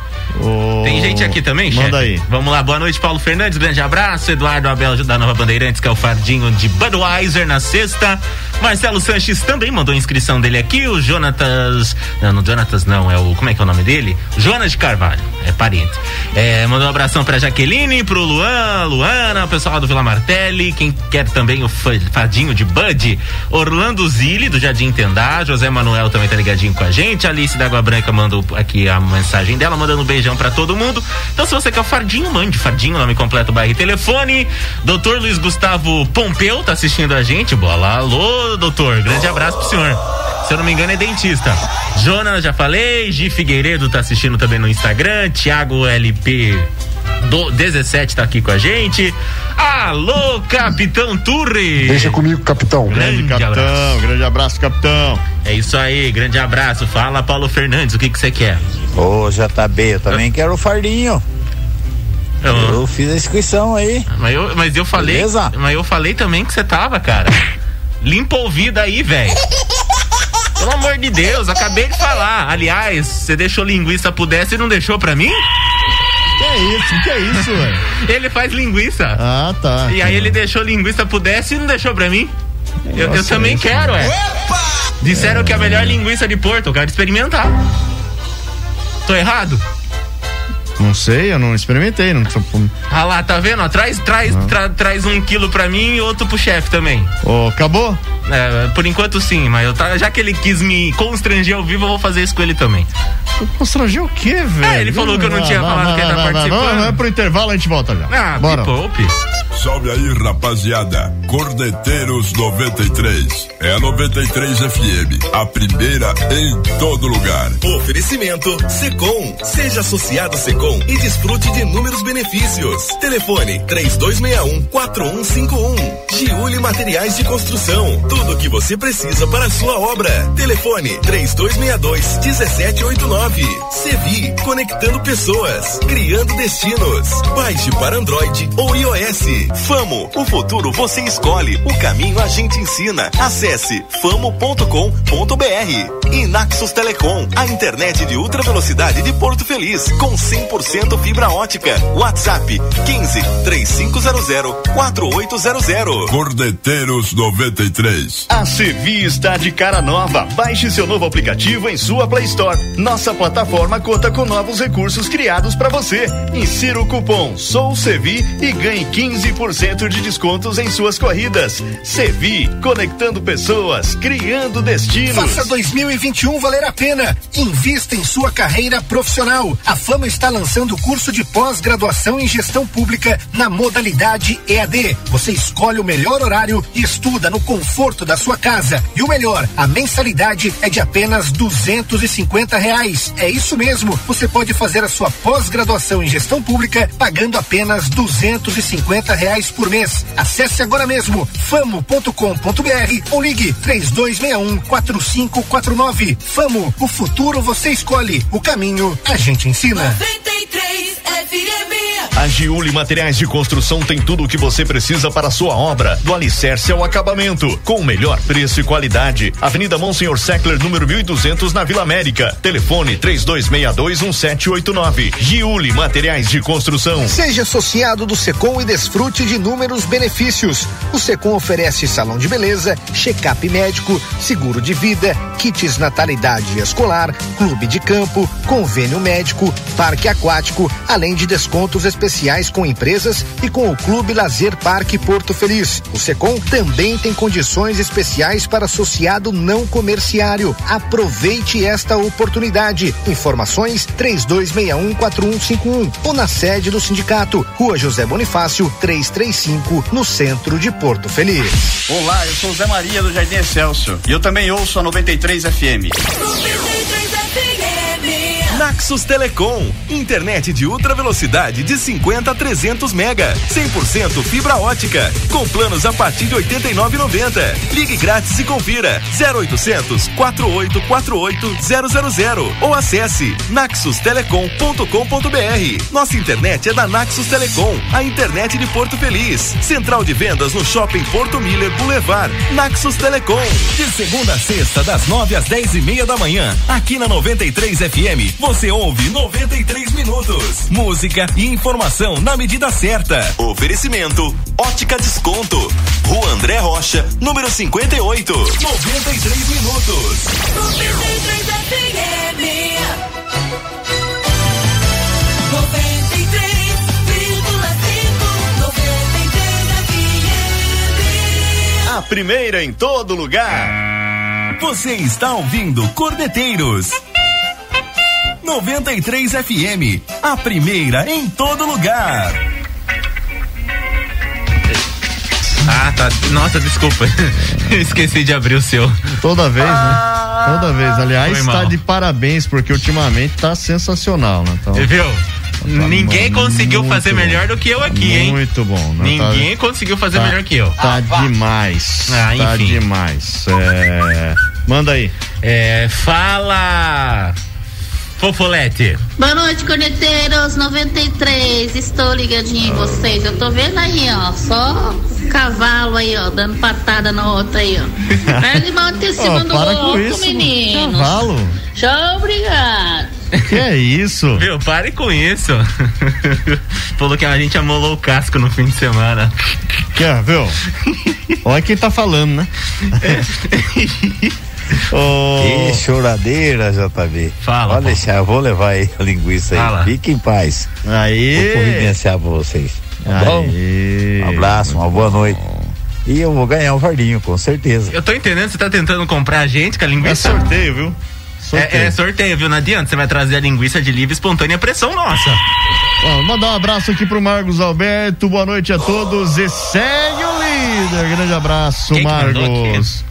Speaker 7: Tem gente aqui também, chefe?
Speaker 1: Manda aí.
Speaker 7: Vamos lá, boa noite, Paulo Fernandes, grande abraço. Eduardo Abel da Nova Bandeirantes, que é o fardinho de Budweiser na sexta. Marcelo Sanches também mandou a inscrição dele aqui. O Jonatas. Não, não, Jonatas não, é o. Como é que é o nome dele? Jonas de Carvalho, é parente. É, mandou um abração pra Jaqueline, pro Luan, Luana, o pessoal do Vila Martelli. Quem quer também o fa- fardinho de Bud? Orlando Zilli, do Jardim Tendá. José Manuel também tá ligadinho com a gente. Alice da Água Branca mandou aqui a mensagem dela, mandando um beijão pra todo mundo. Então, se você quer o fardinho, mande fardinho, nome completo, bairro e telefone. Doutor Luiz Gustavo Pompeu tá assistindo a gente. Bola, alô, doutor. Grande abraço pro senhor. Se eu não me engano, é dentista. Jonas, já falei. Gi Figueiredo tá assistindo também no Instagram. Thiago LP do 17 tá aqui com a gente. Alô, Capitão Turri.
Speaker 11: Deixa comigo, capitão.
Speaker 1: Grande capitão,
Speaker 7: abraço.
Speaker 1: grande abraço, capitão.
Speaker 7: É isso aí, grande abraço. Fala, Paulo Fernandes, o que que você quer?
Speaker 12: Ô, JB, eu também quero o fardinho. Eu fiz a inscrição aí.
Speaker 7: Mas eu, mas eu falei.
Speaker 12: Beleza?
Speaker 7: Mas eu falei também que você tava, cara. Limpa o ouvido aí, velho. Pelo amor de Deus, acabei de falar. Aliás, você deixou linguiça pro Décio e não deixou pra mim?
Speaker 1: Que é isso? Que é isso, velho?
Speaker 7: Ele faz linguiça.
Speaker 1: Ah, tá.
Speaker 7: E aí ele deixou linguiça pro Décio e não deixou pra mim? Eu, eu também
Speaker 1: isso.
Speaker 7: quero, é. Disseram que é a melhor linguiça de Porto, eu quero experimentar. Tô errado?
Speaker 1: Não sei, eu não experimentei. Não...
Speaker 7: Ah lá, tá vendo? ó? Traz, traz, tra- traz um quilo pra mim e outro pro chefe também.
Speaker 1: Ô, acabou?
Speaker 7: É, por enquanto sim, mas eu tá, já que ele quis me constranger ao vivo, eu vou fazer isso com ele também.
Speaker 1: Constranger o quê, velho?
Speaker 7: É, ele falou que eu não tinha falado que ele tá participando.
Speaker 1: Vai, vai pro intervalo, a gente volta já.
Speaker 7: Ah,
Speaker 1: Bora.
Speaker 7: me poupe.
Speaker 5: Salve aí, rapaziada. Cordeteiros 93. É a 93 FM. A primeira em todo lugar.
Speaker 8: Oferecimento Secom. Seja associado Secom e desfrute de inúmeros benefícios. Telefone 3261-4151. Giuli Materiais de Construção. Tudo o que você precisa para a sua obra. Telefone 3262-1789. Sevi. Conectando pessoas. Criando destinos. Baixe para Android ou iOS. Famo. O futuro você escolhe. O caminho a gente ensina. Acesse famo.com.br. E Naxos Telecom. A internet de ultra velocidade de Porto Feliz. Com 100% fibra ótica. WhatsApp 15 3500 4800.
Speaker 5: Cordeteiros 93.
Speaker 13: A Sevi está de cara nova. Baixe seu novo aplicativo em sua Play Store. Nossa plataforma conta com novos recursos criados para você. Insira o cupom SOUSEVI e ganhe 15% de descontos em suas corridas. Sevi, conectando pessoas, criando destinos.
Speaker 3: Faça 2021 valer a pena. Invista em sua carreira profissional. A Fama está lançando o curso de pós-graduação em gestão pública na modalidade EAD. Você escolhe o melhor horário e estuda no conforto da sua casa. E o melhor, a mensalidade é de apenas duzentos e reais. É isso mesmo. Você pode fazer a sua pós-graduação em gestão pública pagando apenas duzentos e reais por mês. Acesse agora mesmo famo.com.br ou ligue três dois um quatro cinco quatro nove. Famo, o futuro você escolhe, o caminho a gente ensina.
Speaker 4: 93 FM.
Speaker 13: A Giuli Materiais de Construção tem tudo o que você precisa para a sua obra, do alicerce ao acabamento, com o melhor preço e qualidade. Avenida Monsenhor Seckler, número 1200, na Vila América. Telefone 32621789. Giuli Materiais de Construção.
Speaker 3: Seja associado do Secom e desfrute de inúmeros benefícios. O Secom oferece salão de beleza, check-up médico, seguro de vida, kits natalidade escolar, clube de campo, convênio médico, parque aquático, além de descontos especiais com empresas e com o Clube Lazer Parque Porto Feliz. O Secom também tem condições especiais para associado não comerciário. Aproveite esta oportunidade. Informações 32614151 ou na sede do sindicato, Rua José Bonifácio, 335, no centro de Porto Feliz.
Speaker 14: Olá, eu sou o Zé Maria do Jardim Excelso e eu também ouço a 93 FM.
Speaker 4: 93 FM.
Speaker 8: Naxos Telecom, internet de ultra velocidade de 50 a 300 mega, 100% fibra ótica, com planos a partir de 89,90. Ligue grátis e confira 0800 4848 000 ou acesse naxostelecom.com.br. Nossa internet é da Naxos Telecom, a internet de Porto Feliz. Central de vendas no Shopping Porto Miller Boulevard. Naxos Telecom. De segunda a sexta, das 9 às 10 e meia da manhã, aqui na 93 FM, você ouve 93 minutos. Música e informação na medida certa. Oferecimento: Ótica Desconto. Rua André Rocha, número 58. 93 minutos.
Speaker 4: 93 FM. 93,5.
Speaker 13: A primeira em todo lugar.
Speaker 8: Você está ouvindo Cordeteiros. 93 FM, a primeira em todo lugar.
Speaker 7: Ah, tá. Nossa, desculpa. Esqueci de abrir o seu.
Speaker 1: Toda vez, né? Toda vez. Aliás, tá de parabéns, porque ultimamente tá sensacional, né? Então,
Speaker 7: Viu? Ninguém
Speaker 1: muito
Speaker 7: conseguiu fazer
Speaker 1: bom.
Speaker 7: melhor do que eu aqui, hein?
Speaker 1: Muito bom. né?
Speaker 7: Ninguém
Speaker 1: Tá-
Speaker 7: conseguiu fazer
Speaker 1: tá-
Speaker 7: melhor que eu.
Speaker 1: Tá demais.
Speaker 7: Ah,
Speaker 1: tá
Speaker 7: enfim.
Speaker 1: demais. É... Manda aí.
Speaker 7: É, fala. Fofolete.
Speaker 11: Boa noite, corneteiros 93. Estou ligadinho em vocês. Eu tô vendo aí, ó. Só cavalo aí, ó, dando patada no outro aí, ó. Perde mal em
Speaker 1: Ó,
Speaker 11: cima do outro,
Speaker 1: isso,
Speaker 11: meninos.
Speaker 1: Cavalo.
Speaker 11: Tchau, obrigado.
Speaker 1: Que é isso?
Speaker 7: Viu, pare com isso. Falou que a gente amolou o casco no fim de semana.
Speaker 1: Quer, viu? Olha quem tá falando, né? Ô,
Speaker 12: Que choradeira, JB.
Speaker 7: Fala,
Speaker 12: Pode deixar, eu vou levar aí a linguiça
Speaker 7: Fala.
Speaker 12: aí. Fique em paz.
Speaker 1: Aí.
Speaker 12: Vou providenciar pra vocês. Tá bom? Um abraço, uma boa noite. E eu vou ganhar um fardinho, com certeza.
Speaker 7: Eu tô entendendo, você tá tentando comprar a gente com a
Speaker 1: É
Speaker 7: linguiça?
Speaker 1: sorteio, viu?
Speaker 7: É, é sorteio, viu? Não adianta, você vai trazer a linguiça de livre espontânea pressão nossa.
Speaker 1: Ó, mandar um abraço aqui pro Marcos Alberto. Boa noite a todos e segue o líder. Grande abraço,
Speaker 7: Quem
Speaker 1: Marcos.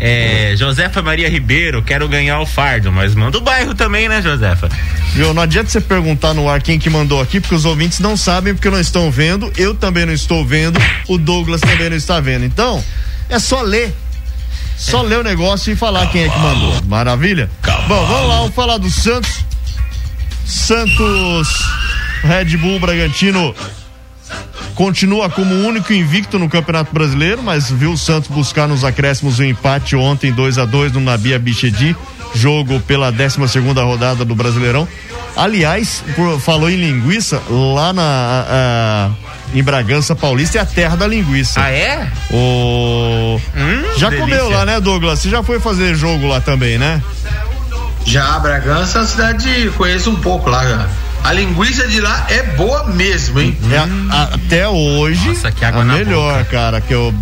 Speaker 7: É, Josefa Maria Ribeiro, quero ganhar o fardo, mas manda o bairro também, né, Josefa?
Speaker 1: Viu? Não adianta você perguntar no ar quem que mandou aqui, porque os ouvintes não sabem, porque não estão vendo. Eu também não estou vendo. O Douglas também não está vendo. Então, é só ler. Só ler o negócio e falar quem é que mandou. Maravilha? Bom, vamos lá, vamos falar do Santos. Santos Red Bull Bragantino continua como o único invicto no Campeonato Brasileiro, mas viu o Santos buscar nos acréscimos o empate ontem 2 a 2 no Nabia Bichedi, jogo pela 12 segunda rodada do Brasileirão. Aliás, por- falou em linguiça, lá na a- em Bragança Paulista é a terra da linguiça.
Speaker 7: Ah, é?
Speaker 1: O já
Speaker 6: delícia.
Speaker 1: comeu lá, né, Douglas? Você já foi fazer jogo lá também, né?
Speaker 6: Já, Bragança é uma cidade, conheço um pouco lá. A linguiça de lá é boa mesmo, hein?
Speaker 1: É, a- até hoje,
Speaker 7: Nossa, que água
Speaker 1: a
Speaker 7: na
Speaker 1: melhor, cara, que eu,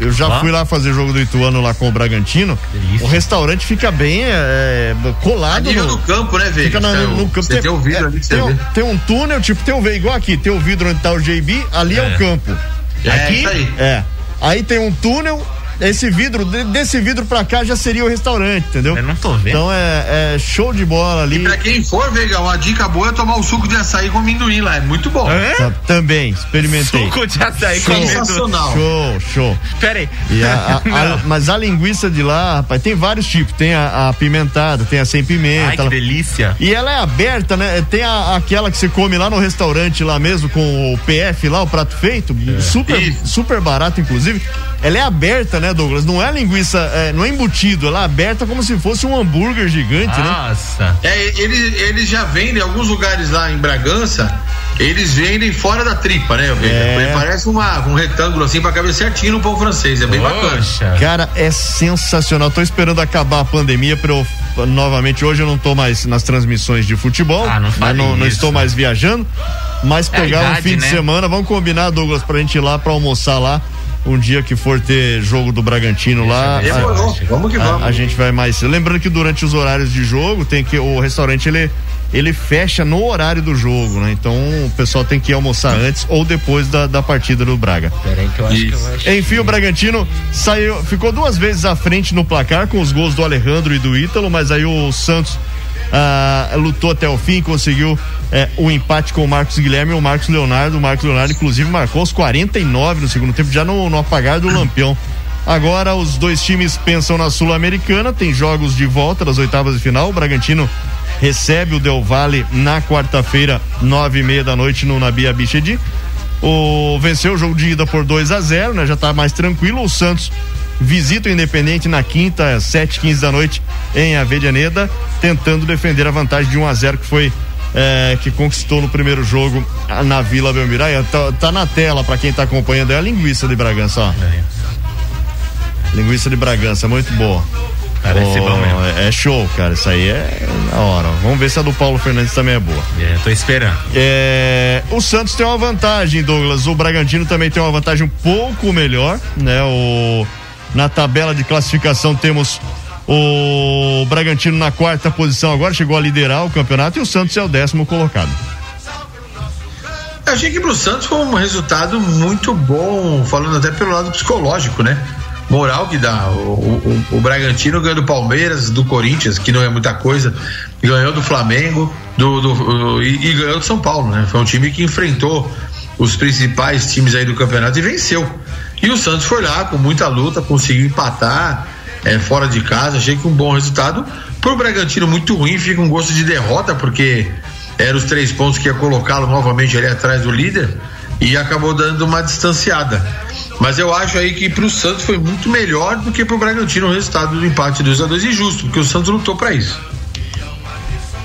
Speaker 1: eu já fui lá fazer jogo do Ituano lá com o Bragantino.
Speaker 7: delícia.
Speaker 1: O restaurante fica bem é, colado
Speaker 6: nível
Speaker 1: no,
Speaker 6: do campo, né, Veiga?
Speaker 1: fica na-
Speaker 6: Tem
Speaker 1: no,
Speaker 6: o-
Speaker 1: campo.
Speaker 6: Você tem o vidro ali que você
Speaker 1: tem, um-
Speaker 6: vê.
Speaker 1: tem um túnel, tipo, tem o igual aqui, tem o vidro onde tá o JB, ali é,
Speaker 7: É.
Speaker 1: o campo.
Speaker 6: É,
Speaker 1: aqui
Speaker 6: isso aí.
Speaker 1: é. Aí tem um túnel, esse vidro, de- desse vidro pra cá já seria o restaurante, entendeu?
Speaker 7: Eu não tô vendo.
Speaker 1: Então é, é show de bola ali.
Speaker 6: Pra quem for, Veiga, uma dica boa é tomar o suco de açaí com amendoim lá. É muito bom.
Speaker 1: Tá- Também, experimentei.
Speaker 7: Suco de açaí
Speaker 1: Show.
Speaker 7: comendo.
Speaker 6: Sensacional.
Speaker 1: Show, show.
Speaker 7: Pera aí.
Speaker 1: E a- a- a- mas a linguiça de lá, rapaz, tem vários tipos. Tem a, a apimentada, tem a sem pimenta.
Speaker 7: Ai, que
Speaker 1: ela-
Speaker 7: delícia.
Speaker 1: e ela é aberta, né? Tem a- aquela que você come lá no restaurante lá mesmo, com o PF lá, o prato feito, super,
Speaker 6: Isso.
Speaker 1: super barato, inclusive. Ela é aberta, né, Douglas? Não é linguiça, é, não é embutido, ela é aberta como se fosse um hambúrguer gigante, né?
Speaker 7: Nossa.
Speaker 6: É, eles, eles já vendem, alguns lugares lá em Bragança, eles vendem fora da tripa, né?
Speaker 1: É.
Speaker 6: Parece uma, um retângulo assim pra caber certinho no pão francês. É bem bacana.
Speaker 7: Poxa.
Speaker 1: Cara, é sensacional. Tô esperando acabar a pandemia para eu novamente hoje eu não tô mais nas transmissões de futebol,
Speaker 7: Ah, não
Speaker 1: né? não, não estou mais viajando, mas
Speaker 7: É
Speaker 1: pegar um
Speaker 7: idade,
Speaker 1: fim de
Speaker 7: né?
Speaker 1: semana, vamos combinar, Douglas, pra gente ir lá pra almoçar lá. Um dia que for ter jogo do Bragantino lá,
Speaker 6: Demorou. Vamos que
Speaker 1: a,
Speaker 6: vamos.
Speaker 1: a gente vai mais. Lembrando que durante os horários de jogo tem que o restaurante ele ele fecha no horário do jogo, né? Então o pessoal tem que ir almoçar antes ou depois da, da partida do Braga.
Speaker 7: Pera aí que eu acho que eu acho.
Speaker 1: Enfim, o Bragantino saiu, ficou duas vezes à frente no placar com os gols do Alejandro e do Ítalo, mas aí o Santos ah, lutou até o fim, conseguiu eh, o empate com o Marcos Guilherme e o Marcos Leonardo. O Marcos Leonardo, inclusive, marcou os 49 no segundo tempo, já no, no apagar do Lampião. Agora os dois times pensam na Sul-Americana, tem jogos de volta das oitavas de final. O Bragantino recebe o Del Valle na quarta-feira, nove e meia da noite no Nabia Bichedi. O venceu o jogo de ida por 2 a 0 né? Já tá mais tranquilo. O Santos visita o Independente na quinta, sete quinze da noite em Avedianeda, tentando defender a vantagem de 1 a 0 que foi é, que conquistou no primeiro jogo na Vila Belmiraia. Tá, tá na tela para quem tá acompanhando é a linguiça de Bragança, ó. Linguiça de Bragança, muito boa.
Speaker 7: Parece bom mesmo.
Speaker 1: É show, cara. Isso aí é na hora. Vamos ver se a do Paulo Fernandes também é boa.
Speaker 7: É, tô esperando.
Speaker 1: É, o Santos tem uma vantagem, Douglas. O Bragantino também tem uma vantagem um pouco melhor, né? O, na tabela de classificação temos o Bragantino na quarta posição agora, chegou a liderar o campeonato e o Santos é o décimo colocado.
Speaker 6: Achei que pro Santos foi um resultado muito bom, falando até pelo lado psicológico, né? Moral que dá. O, o, o Bragantino ganhou do Palmeiras, do Corinthians, que não é muita coisa, ganhou do Flamengo do, do, do e, e ganhou do São Paulo, né? Foi um time que enfrentou os principais times aí do campeonato e venceu. E o Santos foi lá com muita luta, conseguiu empatar é, fora de casa. Achei que um bom resultado. Pro Bragantino, muito ruim, fica um gosto de derrota, porque eram os três pontos que ia colocá-lo novamente ali atrás do líder e acabou dando uma distanciada. Mas eu acho aí que pro Santos foi muito melhor do que pro Bragantino o resultado do empate 2 a 2 e justo, porque o Santos lutou para isso.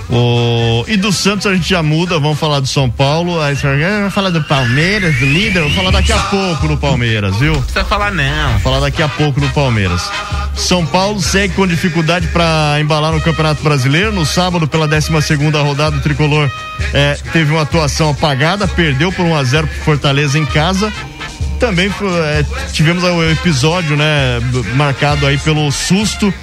Speaker 1: O... E do Santos a gente já muda, vamos falar do São Paulo. Aí você vai falar do Palmeiras, do líder, vou falar daqui a pouco no Palmeiras, viu? Não
Speaker 7: precisa falar não. Vou
Speaker 1: falar daqui a pouco no Palmeiras. São Paulo segue com dificuldade para embalar no Campeonato Brasileiro. No sábado, pela 12 segunda rodada, o tricolor é, teve uma atuação apagada, perdeu por 1 a 0 pro Fortaleza em casa. Também é, tivemos o episódio, né, marcado aí pelo susto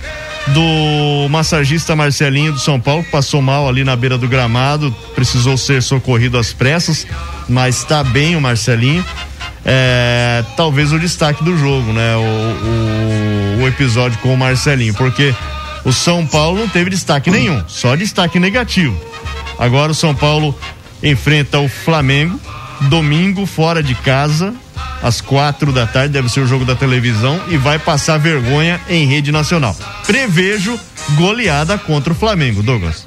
Speaker 1: do massagista Marcelinho do São Paulo, que passou mal ali na beira do gramado, precisou ser socorrido às pressas, mas está bem o Marcelinho. É, talvez o destaque do jogo, né? O, o, o, episódio com o Marcelinho, porque o São Paulo não teve destaque nenhum, só destaque negativo. Agora o São Paulo enfrenta o Flamengo, domingo, fora de casa, às quatro da tarde, deve ser o jogo da televisão, e vai passar vergonha em rede nacional. Prevejo goleada contra o Flamengo, Douglas.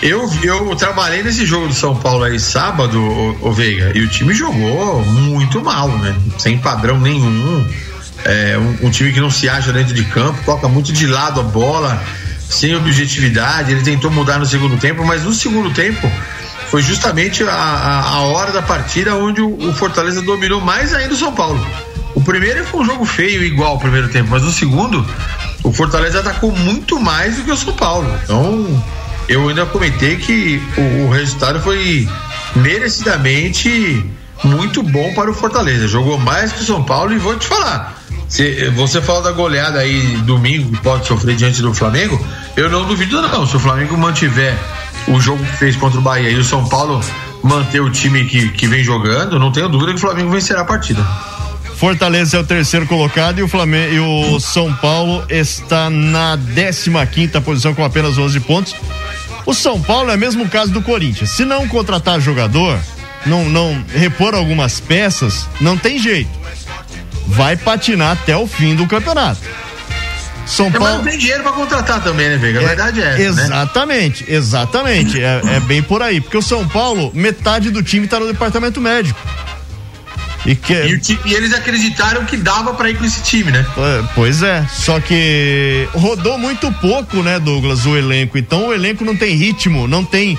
Speaker 6: Eu, eu trabalhei nesse jogo do São Paulo aí sábado, o, o Veiga, e o time jogou muito mal, né? Sem padrão nenhum. É, um, um, time que não se acha dentro de campo, toca muito de lado a bola, sem objetividade. Ele tentou mudar no segundo tempo, mas no segundo tempo foi justamente a, a, a hora da partida onde o, o, Fortaleza dominou mais ainda o São Paulo. O primeiro foi um jogo feio, igual o primeiro tempo, mas no segundo, o Fortaleza atacou muito mais do que o São Paulo. Então, eu ainda comentei que o, o resultado foi merecidamente muito bom para o Fortaleza. Jogou mais que o São Paulo e vou te falar. Se, você fala da goleada aí domingo que pode sofrer diante do Flamengo, eu não duvido não. Se o Flamengo mantiver o jogo que fez contra o Bahia e o São Paulo manter o time que, que vem jogando, não tenho dúvida que o Flamengo vencerá a partida.
Speaker 1: Fortaleza é o terceiro colocado e o Flamengo e o São Paulo está na 15 quinta posição com apenas 11 pontos. O São Paulo é o mesmo caso do Corinthians. Se não contratar jogador, não, não repor algumas peças, não tem jeito. Vai patinar até o fim do campeonato. São Paulo. Mas
Speaker 6: não tem dinheiro para contratar também, né, Veiga? A é, verdade é essa.
Speaker 1: Né? Exatamente, né? exatamente. é, é, bem por aí. Porque o São Paulo, metade do time está no departamento médico.
Speaker 6: E, que... e, e eles acreditaram que dava para ir com esse time, né?
Speaker 1: É, pois é. Só que rodou muito pouco, né, Douglas, o elenco. Então o elenco não tem ritmo, não tem.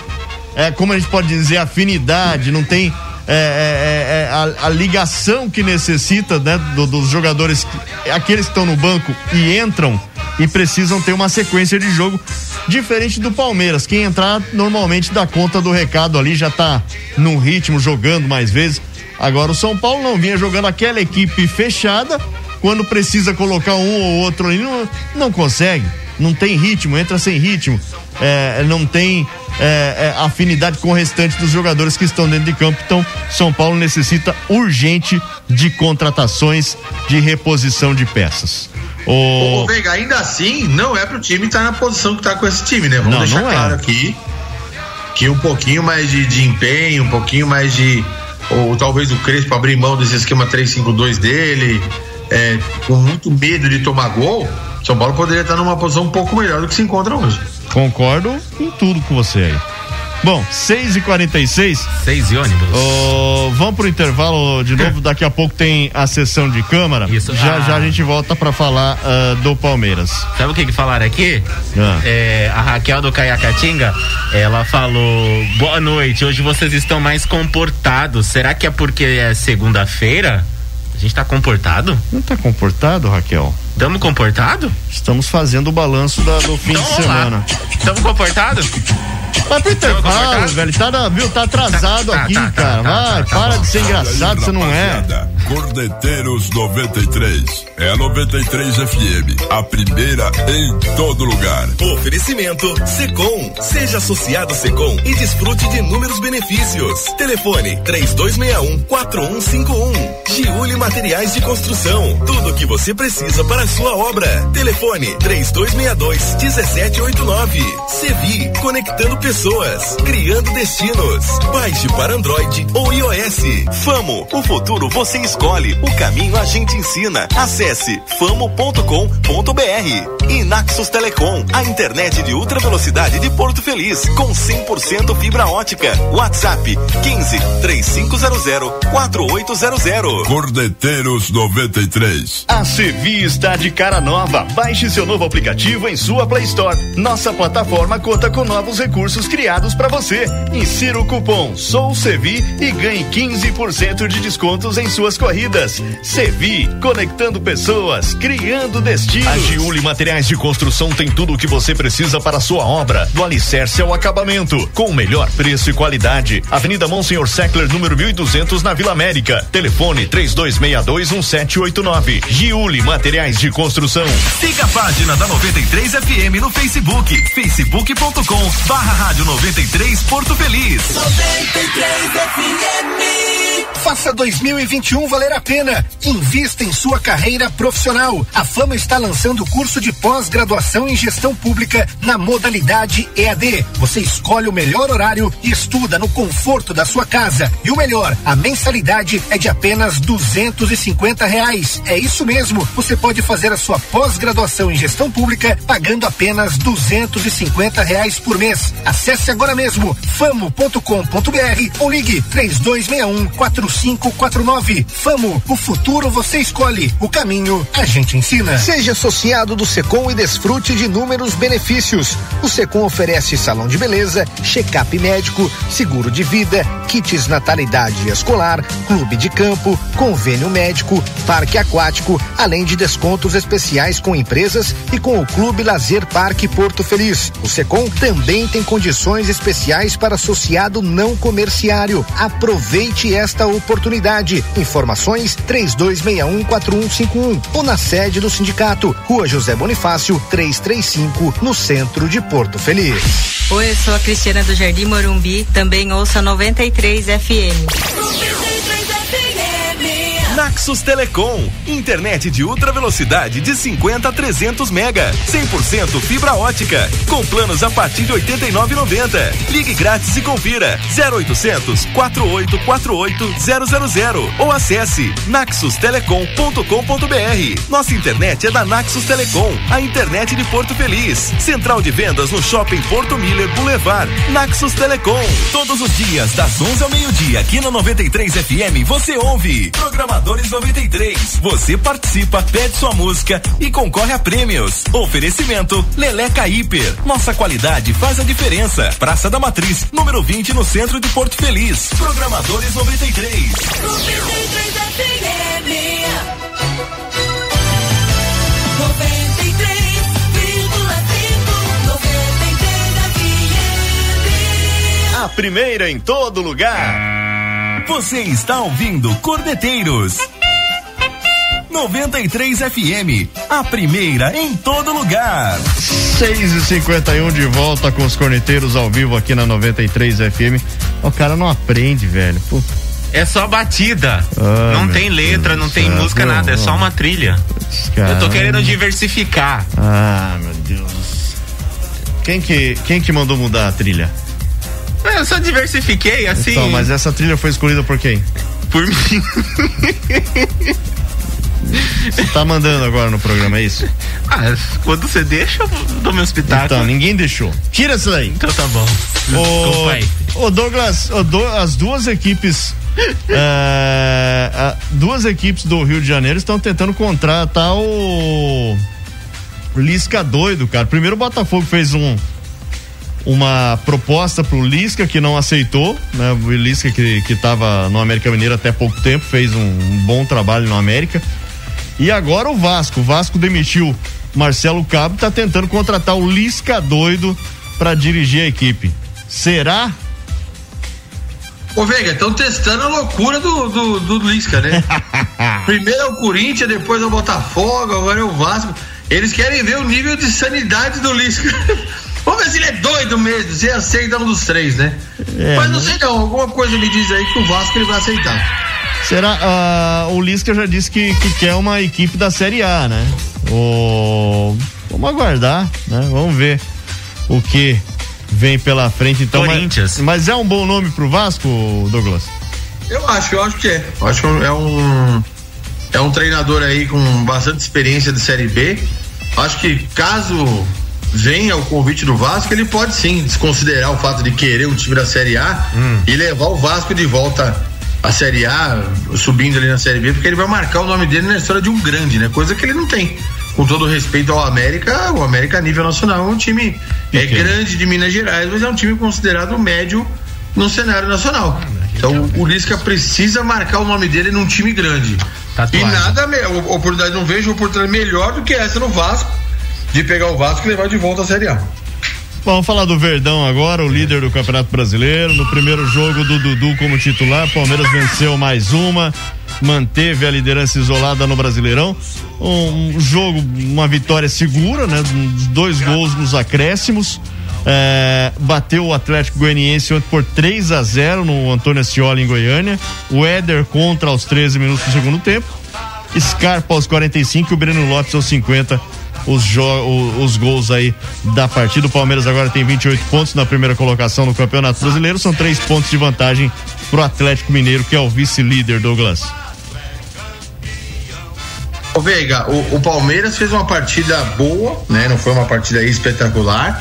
Speaker 1: É, como a gente pode dizer, afinidade, não tem é, é, é, é, a, a, ligação que necessita né, do, dos jogadores, aqueles que estão no banco e entram e precisam ter uma sequência de jogo diferente do Palmeiras. Quem entrar normalmente dá conta do recado ali, já está num ritmo, jogando mais vezes. Agora o São Paulo não vinha jogando aquela equipe fechada, quando precisa colocar um ou outro ali, não, não consegue não tem ritmo, entra sem ritmo, é, não tem é, é, afinidade com o restante dos jogadores que estão dentro de campo. Então, São Paulo necessita urgente de contratações de reposição de peças.
Speaker 6: Ô, Veiga, ainda assim, não é pro time estar na posição que tá com esse time, né? Vamos
Speaker 1: Não,
Speaker 6: deixar
Speaker 1: não é.
Speaker 6: claro aqui que um pouquinho mais de, de empenho, um pouquinho mais de. Ou talvez o Crespo abrir mão desse esquema 3-5-2 dele, é, com muito medo de tomar gol, São Paulo poderia estar numa posição um pouco melhor do que se encontra hoje.
Speaker 1: Concordo em tudo com você aí. Bom, 6 e 46
Speaker 7: 6 e ônibus.
Speaker 1: vamos pro intervalo de novo. Daqui a pouco tem a sessão de câmara.
Speaker 7: Isso.
Speaker 1: Já
Speaker 7: Ah.
Speaker 1: já a gente volta pra falar ah, do Palmeiras.
Speaker 7: Sabe o que que falaram aqui?
Speaker 1: Ah.
Speaker 7: É, a Raquel do Caiacatinga, ela falou: Boa noite, hoje vocês estão mais comportados. Será que é porque é segunda-feira? A gente tá comportado?
Speaker 1: Não tá comportado, Raquel?
Speaker 7: Tamo comportado?
Speaker 1: Estamos fazendo o balanço da- do fim
Speaker 7: Então
Speaker 1: de semana.
Speaker 7: Tamo comportado?
Speaker 1: Vai pro intervalo, velho. Tá, viu, tá atrasado
Speaker 7: Tá, tá,
Speaker 1: aqui,
Speaker 7: tá,
Speaker 1: cara.
Speaker 7: tá,
Speaker 1: Vai,
Speaker 7: tá, tá
Speaker 1: para de ser engraçado, você não é.
Speaker 5: Cordeteiros 93. É a 93 FM. A primeira em todo lugar.
Speaker 8: Oferecimento Secom. Seja associado Secom e desfrute de inúmeros benefícios. Telefone 3261-4151. Giuli Materiais de Construção. Tudo o que você precisa para a sua obra. Telefone 3262-1789. Sevi. Conectando pessoas. Criando destinos. Baixe para Android ou iOS. Famo. O futuro você escolhe. O caminho a gente ensina. Acesse famo.com.br. E Naxos Telecom. A internet de ultra velocidade de Porto Feliz. Com 100% fibra ótica. WhatsApp 15 3500 4800.
Speaker 5: Cordeteiros 93.
Speaker 13: A Sevi está de cara nova. Baixe seu novo aplicativo em sua Play Store. Nossa plataforma conta com novos recursos criados para você. Insira o cupom Sou Sevi e ganhe 15% de descontos em suas corridas. Sevi, conectando pessoas, criando destinos. A Giuli Materiais de Construção tem tudo o que você precisa para a sua obra, do alicerce ao acabamento, com o melhor preço e qualidade. Avenida Monsenhor Seckler, número 1200, na Vila América. Telefone 32621789. Giuli Materiais de Construção.
Speaker 8: Siga a página da 93 FM no Facebook. facebook.com barra rádio 93 Porto Feliz.
Speaker 4: 93 FM.
Speaker 3: Faça 2021 valer a pena. Invista em sua carreira profissional. A Fama está lançando o curso de pós-graduação em gestão pública na modalidade EAD. Você escolhe o melhor horário e estuda no conforto da sua casa. E o melhor, a mensalidade é de apenas duzentos e reais. É isso mesmo. Você pode fazer a sua pós-graduação em gestão pública pagando apenas duzentos e reais por mês. Acesse agora mesmo famo.com.br ou ligue três dois um 4549. Famo, o futuro você escolhe, o caminho a gente ensina.
Speaker 15: Seja associado do Secom e desfrute de inúmeros benefícios. O Secom oferece salão de beleza, check-up médico, seguro de vida, kits natalidade escolar, clube de campo, convênio médico, parque aquático, além de descontos especiais com empresas e com o Clube Lazer Parque Porto Feliz. O Secom também tem condições especiais para associado não comerciário. Aproveite esta oportunidade. Informações 32614151 ou na sede do sindicato, Rua José Bonifácio, 335, no centro de Porto Feliz.
Speaker 16: Oi, eu sou a Cristiana do Jardim Morumbi, também ouça 93 FM.
Speaker 8: Naxos Telecom, internet de ultra velocidade de 50 a 300 mega, 100% fibra ótica, com planos a partir de 89,90. Ligue grátis e confira 0800 4848 000 ou acesse naxustelecom.com.br. Nossa internet é da Naxos Telecom, a internet de Porto Feliz. Central de vendas no Shopping Porto Miller Boulevard. Naxos Telecom. Todos os dias das 11 ao meio-dia aqui no 93 FM você ouve Programadores 93. Você participa, pede sua música e concorre a prêmios. Oferecimento Leleca Hiper. Nossa qualidade faz a diferença. Praça da Matriz, número 20 no centro de Porto Feliz. Programadores 93.
Speaker 4: 93 FM. 93,5.
Speaker 13: A primeira em todo lugar.
Speaker 8: Você está ouvindo Cordeteiros. 93 FM, a primeira em todo lugar.
Speaker 1: 6 e 51 de volta com os corneteiros ao vivo aqui na 93 FM. O cara não aprende, velho. Pô,
Speaker 7: É só batida.
Speaker 1: Ah,
Speaker 7: não tem letra,
Speaker 1: Deus
Speaker 7: não tem
Speaker 1: céu.
Speaker 7: música,
Speaker 1: Não,
Speaker 7: nada. É só uma trilha.
Speaker 1: cara.
Speaker 7: Eu tô querendo diversificar.
Speaker 1: Ah, meu Deus. Quem que, quem que mandou mudar a trilha?
Speaker 7: Eu só diversifiquei, assim.
Speaker 1: Então, mas essa trilha foi escolhida por quem?
Speaker 7: Por mim.
Speaker 1: Você tá mandando agora no programa, é isso?
Speaker 7: Ah, quando você deixa, eu dou meu espetáculo.
Speaker 1: Então, ninguém deixou. Tira isso daí.
Speaker 7: Então tá bom.
Speaker 1: Ô, ô Douglas, ô, do- as duas equipes. é, a- duas equipes do Rio de Janeiro estão tentando contratar o. o Lisca doido, cara. Primeiro o Botafogo fez um. Uma proposta pro Lisca que não aceitou, né? O Lisca que, que tava no América Mineiro até pouco tempo, fez um, um bom trabalho no América. E agora o Vasco. O Vasco demitiu Marcelo Cabo, tá tentando contratar o Lisca doido para dirigir a equipe. Será?
Speaker 6: Ô, Veiga, estão testando a loucura do, do, do Lisca, né? Primeiro é o Corinthians, depois é o Botafogo, agora é o Vasco. Eles querem ver o nível de sanidade do Lisca. Vamos ver se ele é doido mesmo, se aceita um dos três, né?
Speaker 1: É,
Speaker 6: Mas não
Speaker 1: né?
Speaker 6: sei não, alguma coisa me diz aí que o Vasco ele vai aceitar.
Speaker 1: Será? Ah, o Lisca já disse que, que quer uma equipe da Série A, né? O... Vamos aguardar, né? Vamos ver o que vem pela frente. Então,
Speaker 7: Corinthians.
Speaker 1: Mas, mas é um bom nome pro Vasco, Douglas?
Speaker 6: Eu acho, eu acho que é. Eu acho que é um é um treinador aí com bastante experiência de Série B. Acho que caso venha o convite do Vasco, ele pode sim desconsiderar o fato de querer um time da Série A e levar o Vasco de volta à Série A, subindo ali na Série B, porque ele vai marcar o nome dele na história de um grande, né? Coisa que ele não tem. Com todo respeito ao América, o América a nível nacional é um time é grande de Minas Gerais, mas é um time considerado médio no cenário nacional. Então o Lisca precisa marcar o nome dele num time grande. E nada, oportunidade, não vejo oportunidade melhor do que essa no Vasco, de pegar o Vasco e levar de volta à Série A.
Speaker 1: Vamos falar do Verdão agora, o líder do Campeonato Brasileiro. No primeiro jogo do Dudu como titular, Palmeiras venceu mais uma, manteve a liderança isolada no Brasileirão. Um jogo, uma vitória segura, né? Dois gols nos acréscimos. É, bateu o Atlético Goianiense ontem por 3 a 0 no Antônio Ascioli em Goiânia. O Éder contra aos 13 minutos do segundo tempo. Scarpa aos 45 e o Breno Lopes aos 50 os, os gols aí da partida. O Palmeiras agora tem 28 pontos na primeira colocação no Campeonato Brasileiro. São três pontos de vantagem pro Atlético Mineiro, que é o vice-líder, Douglas.
Speaker 6: Ô Veiga, o, o Palmeiras fez uma partida boa, né? Não foi uma partida espetacular,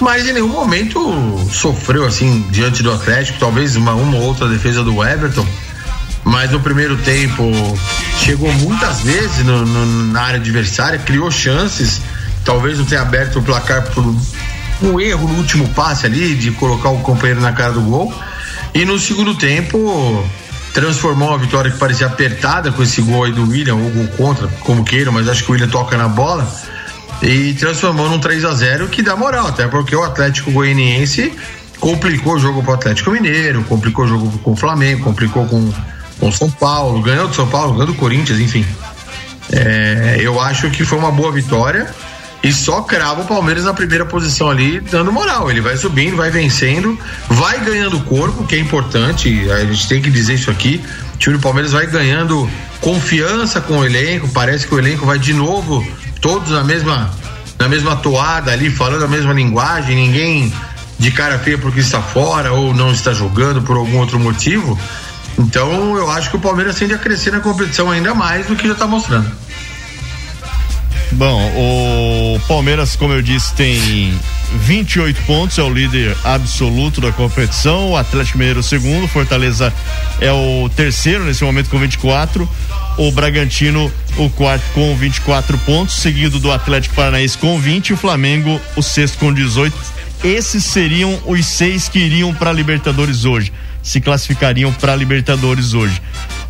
Speaker 6: mas em nenhum momento sofreu assim diante do Atlético, talvez uma, uma ou outra defesa do Everton. Mas no primeiro tempo chegou muitas vezes no- no- na área adversária, criou chances, talvez não tenha aberto o placar por um erro no último passe ali, de colocar o companheiro na cara do gol. E no segundo tempo transformou uma vitória que parecia apertada com esse gol aí do William, ou gol contra, como queiram, mas acho que o William toca na bola. E transformou num 3 a 0 que dá moral, até porque o Atlético Goianiense complicou o jogo pro Atlético Mineiro, complicou o jogo com o Flamengo, complicou com com São Paulo, ganhou do São Paulo, ganhou do Corinthians, enfim. É, eu acho que foi uma boa vitória e só crava o Palmeiras na primeira posição ali, dando moral. Ele vai subindo, vai vencendo, vai ganhando corpo, que é importante, a gente tem que dizer isso aqui. O time do Palmeiras vai ganhando confiança com o elenco, parece que o elenco vai de novo, todos na mesma, na mesma toada ali, falando a mesma linguagem, ninguém de cara feia porque está fora ou não está jogando por algum outro motivo. Então eu acho que o Palmeiras tende a crescer na competição ainda mais do que já está mostrando.
Speaker 1: Bom, o Palmeiras, como eu disse, tem 28 pontos, é o líder absoluto da competição. O Atlético Mineiro, segundo. Fortaleza é o terceiro nesse momento com 24. O Bragantino, o quarto com 24 pontos, seguido do Atlético Paranaense com 20. E o Flamengo, o sexto com 18. Esses seriam os seis que iriam para Libertadores hoje. Se classificariam para Libertadores hoje.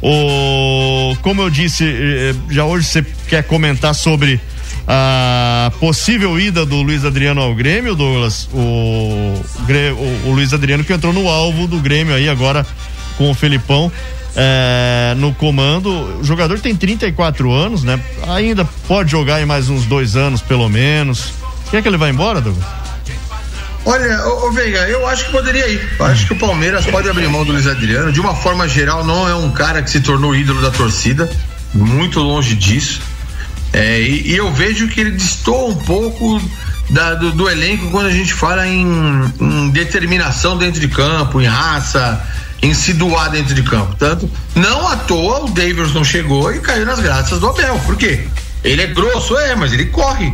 Speaker 1: O, como eu disse, eh, já hoje você quer comentar sobre a possível ida do Luiz Adriano ao Grêmio, Douglas? O, o, o Luiz Adriano que entrou no alvo do Grêmio aí agora com o Felipão eh, no comando. O jogador tem 34 anos, né? Ainda pode jogar em mais uns dois anos, pelo menos. Quer que ele vá embora, Douglas?
Speaker 6: Olha, ô, ô, Veiga, eu acho que poderia ir. Eu acho que o Palmeiras pode abrir mão do Luiz Adriano. De uma forma geral, não é um cara que se tornou ídolo da torcida. Muito longe disso. É, e, e, eu vejo que ele destoa um pouco da, do, do, elenco quando a gente fala em, em, determinação dentro de campo, em raça, em se doar dentro de campo. Tanto, não à toa o Davidson chegou e caiu nas graças do Abel. Por quê? Ele é grosso, é, mas ele corre.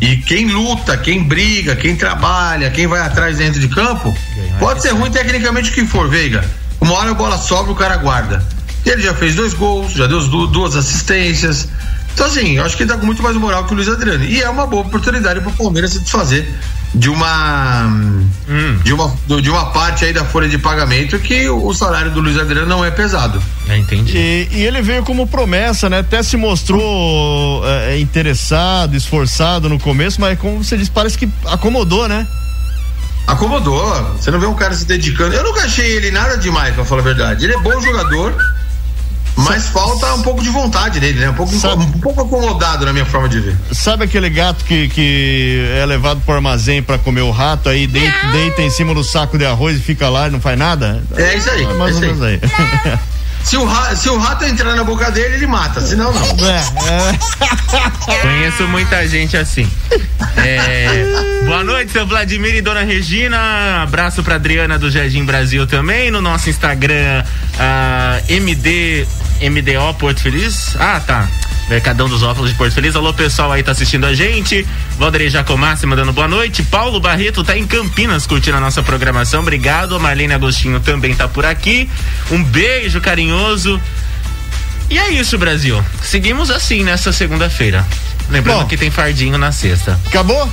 Speaker 6: E quem luta, quem briga, quem trabalha, quem vai atrás dentro de campo, pode ser ruim tecnicamente o que for, Veiga. Uma hora a bola sobra, o cara guarda. Ele já fez dois gols, já deu duas assistências. Então, assim, eu acho que ele tá com muito mais moral que o Luiz Adriano. E é uma boa oportunidade para o Palmeiras se desfazer de uma, hum. de uma de uma parte aí da folha de pagamento que o salário do Luiz Adriano não é pesado.
Speaker 1: É, entendi. E, e ele veio como promessa, né? Até se mostrou é, interessado, esforçado no começo, mas como você disse, parece que acomodou, né?
Speaker 6: Acomodou. Você não vê um cara se dedicando. Eu nunca achei ele nada demais, pra falar a verdade. Ele é bom jogador. Mas falta um pouco de vontade nele, né? Um pouco, Sabe, um pouco acomodado na minha forma de ver.
Speaker 1: Sabe aquele gato que, que é levado pro armazém para comer o rato, aí deita, deita, em cima do saco de arroz e fica lá e não faz nada?
Speaker 6: É isso aí. É mais ou menos aí. aí. Se o, rato, se o rato entrar na boca dele, ele mata, senão não. É,
Speaker 7: é. Conheço muita gente assim. É, boa noite, seu Vladimir e dona Regina. Abraço pra Adriana do Jardim Brasil também. No nosso Instagram, uh, MD, MDO Porto Feliz. Ah, tá. Mercadão dos Óculos de Porto Feliz. Alô, pessoal aí tá assistindo a gente. Valdeir Jacomassi mandando boa noite. Paulo Barreto tá em Campinas curtindo a nossa programação. Obrigado. Marlene Agostinho também tá por aqui. Um beijo carinhoso. E é isso, Brasil. Seguimos assim nessa segunda-feira. Lembrando Bom, que tem fardinho na sexta.
Speaker 1: Acabou?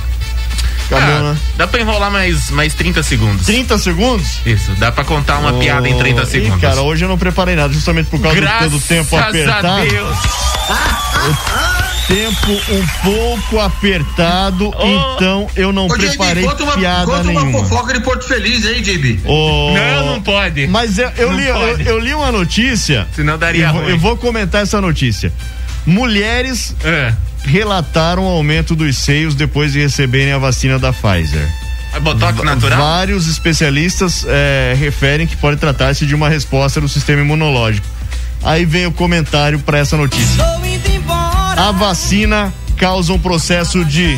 Speaker 7: Acabou, ah, né? Dá pra enrolar mais, mais 30 segundos.
Speaker 1: 30 segundos?
Speaker 7: Isso, dá pra contar uma oh, piada em 30 segundos. Ih,
Speaker 1: cara, hoje eu não preparei nada, justamente por causa Graças do tempo apertado. A Deus. tempo um pouco apertado, oh. então eu não Ô, preparei JB, uma, piada conta nenhuma.
Speaker 6: uma fofoca de Porto Feliz, hein, JB?
Speaker 7: Oh. Não, não pode.
Speaker 1: Mas eu, eu, li, eu, eu, li uma notícia.
Speaker 7: Senão daria
Speaker 1: eu,
Speaker 7: ruim.
Speaker 1: eu vou comentar essa notícia. Mulheres é relataram o aumento dos seios depois de receberem a vacina da Pfizer.
Speaker 7: É botox natural?
Speaker 1: Vários especialistas é, referem que pode tratar-se de uma resposta do sistema imunológico. Aí vem o comentário para essa notícia. A vacina causa um processo de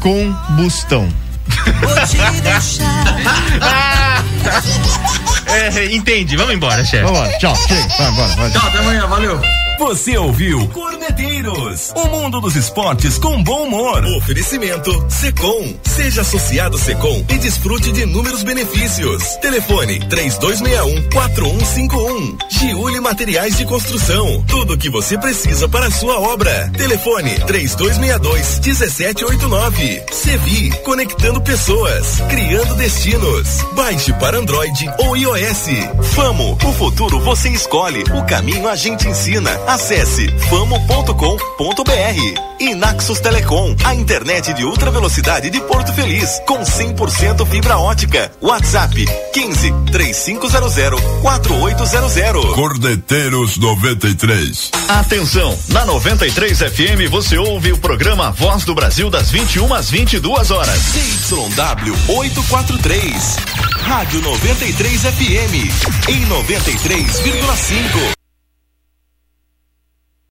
Speaker 1: combustão.
Speaker 7: é, entende, vamos embora, chefe.
Speaker 1: Vamos embora, tchau, chega, vai embora, vai.
Speaker 6: Tchau, até amanhã, valeu.
Speaker 8: Você ouviu Corneteiros, o mundo dos esportes com bom humor. Oferecimento Secom. Seja associado Secom e desfrute de inúmeros benefícios. Telefone 3261 4151. Giuli Materiais de Construção. Tudo o que você precisa para a sua obra. Telefone 3262 1789. Sevi, conectando pessoas, criando destinos. Baixe para Android ou iOS. Famo, o futuro você escolhe, o caminho a gente ensina. Acesse famo.com.br. E Naxos Telecom, a internet de ultra velocidade de Porto Feliz, com 100% fibra ótica. WhatsApp 15 3500 4800.
Speaker 5: Cordeteiros 93.
Speaker 13: Atenção, na 93 FM você ouve o programa Voz do Brasil das 21 às 22 horas.
Speaker 8: CYW 843. Rádio 93 FM em 93,5.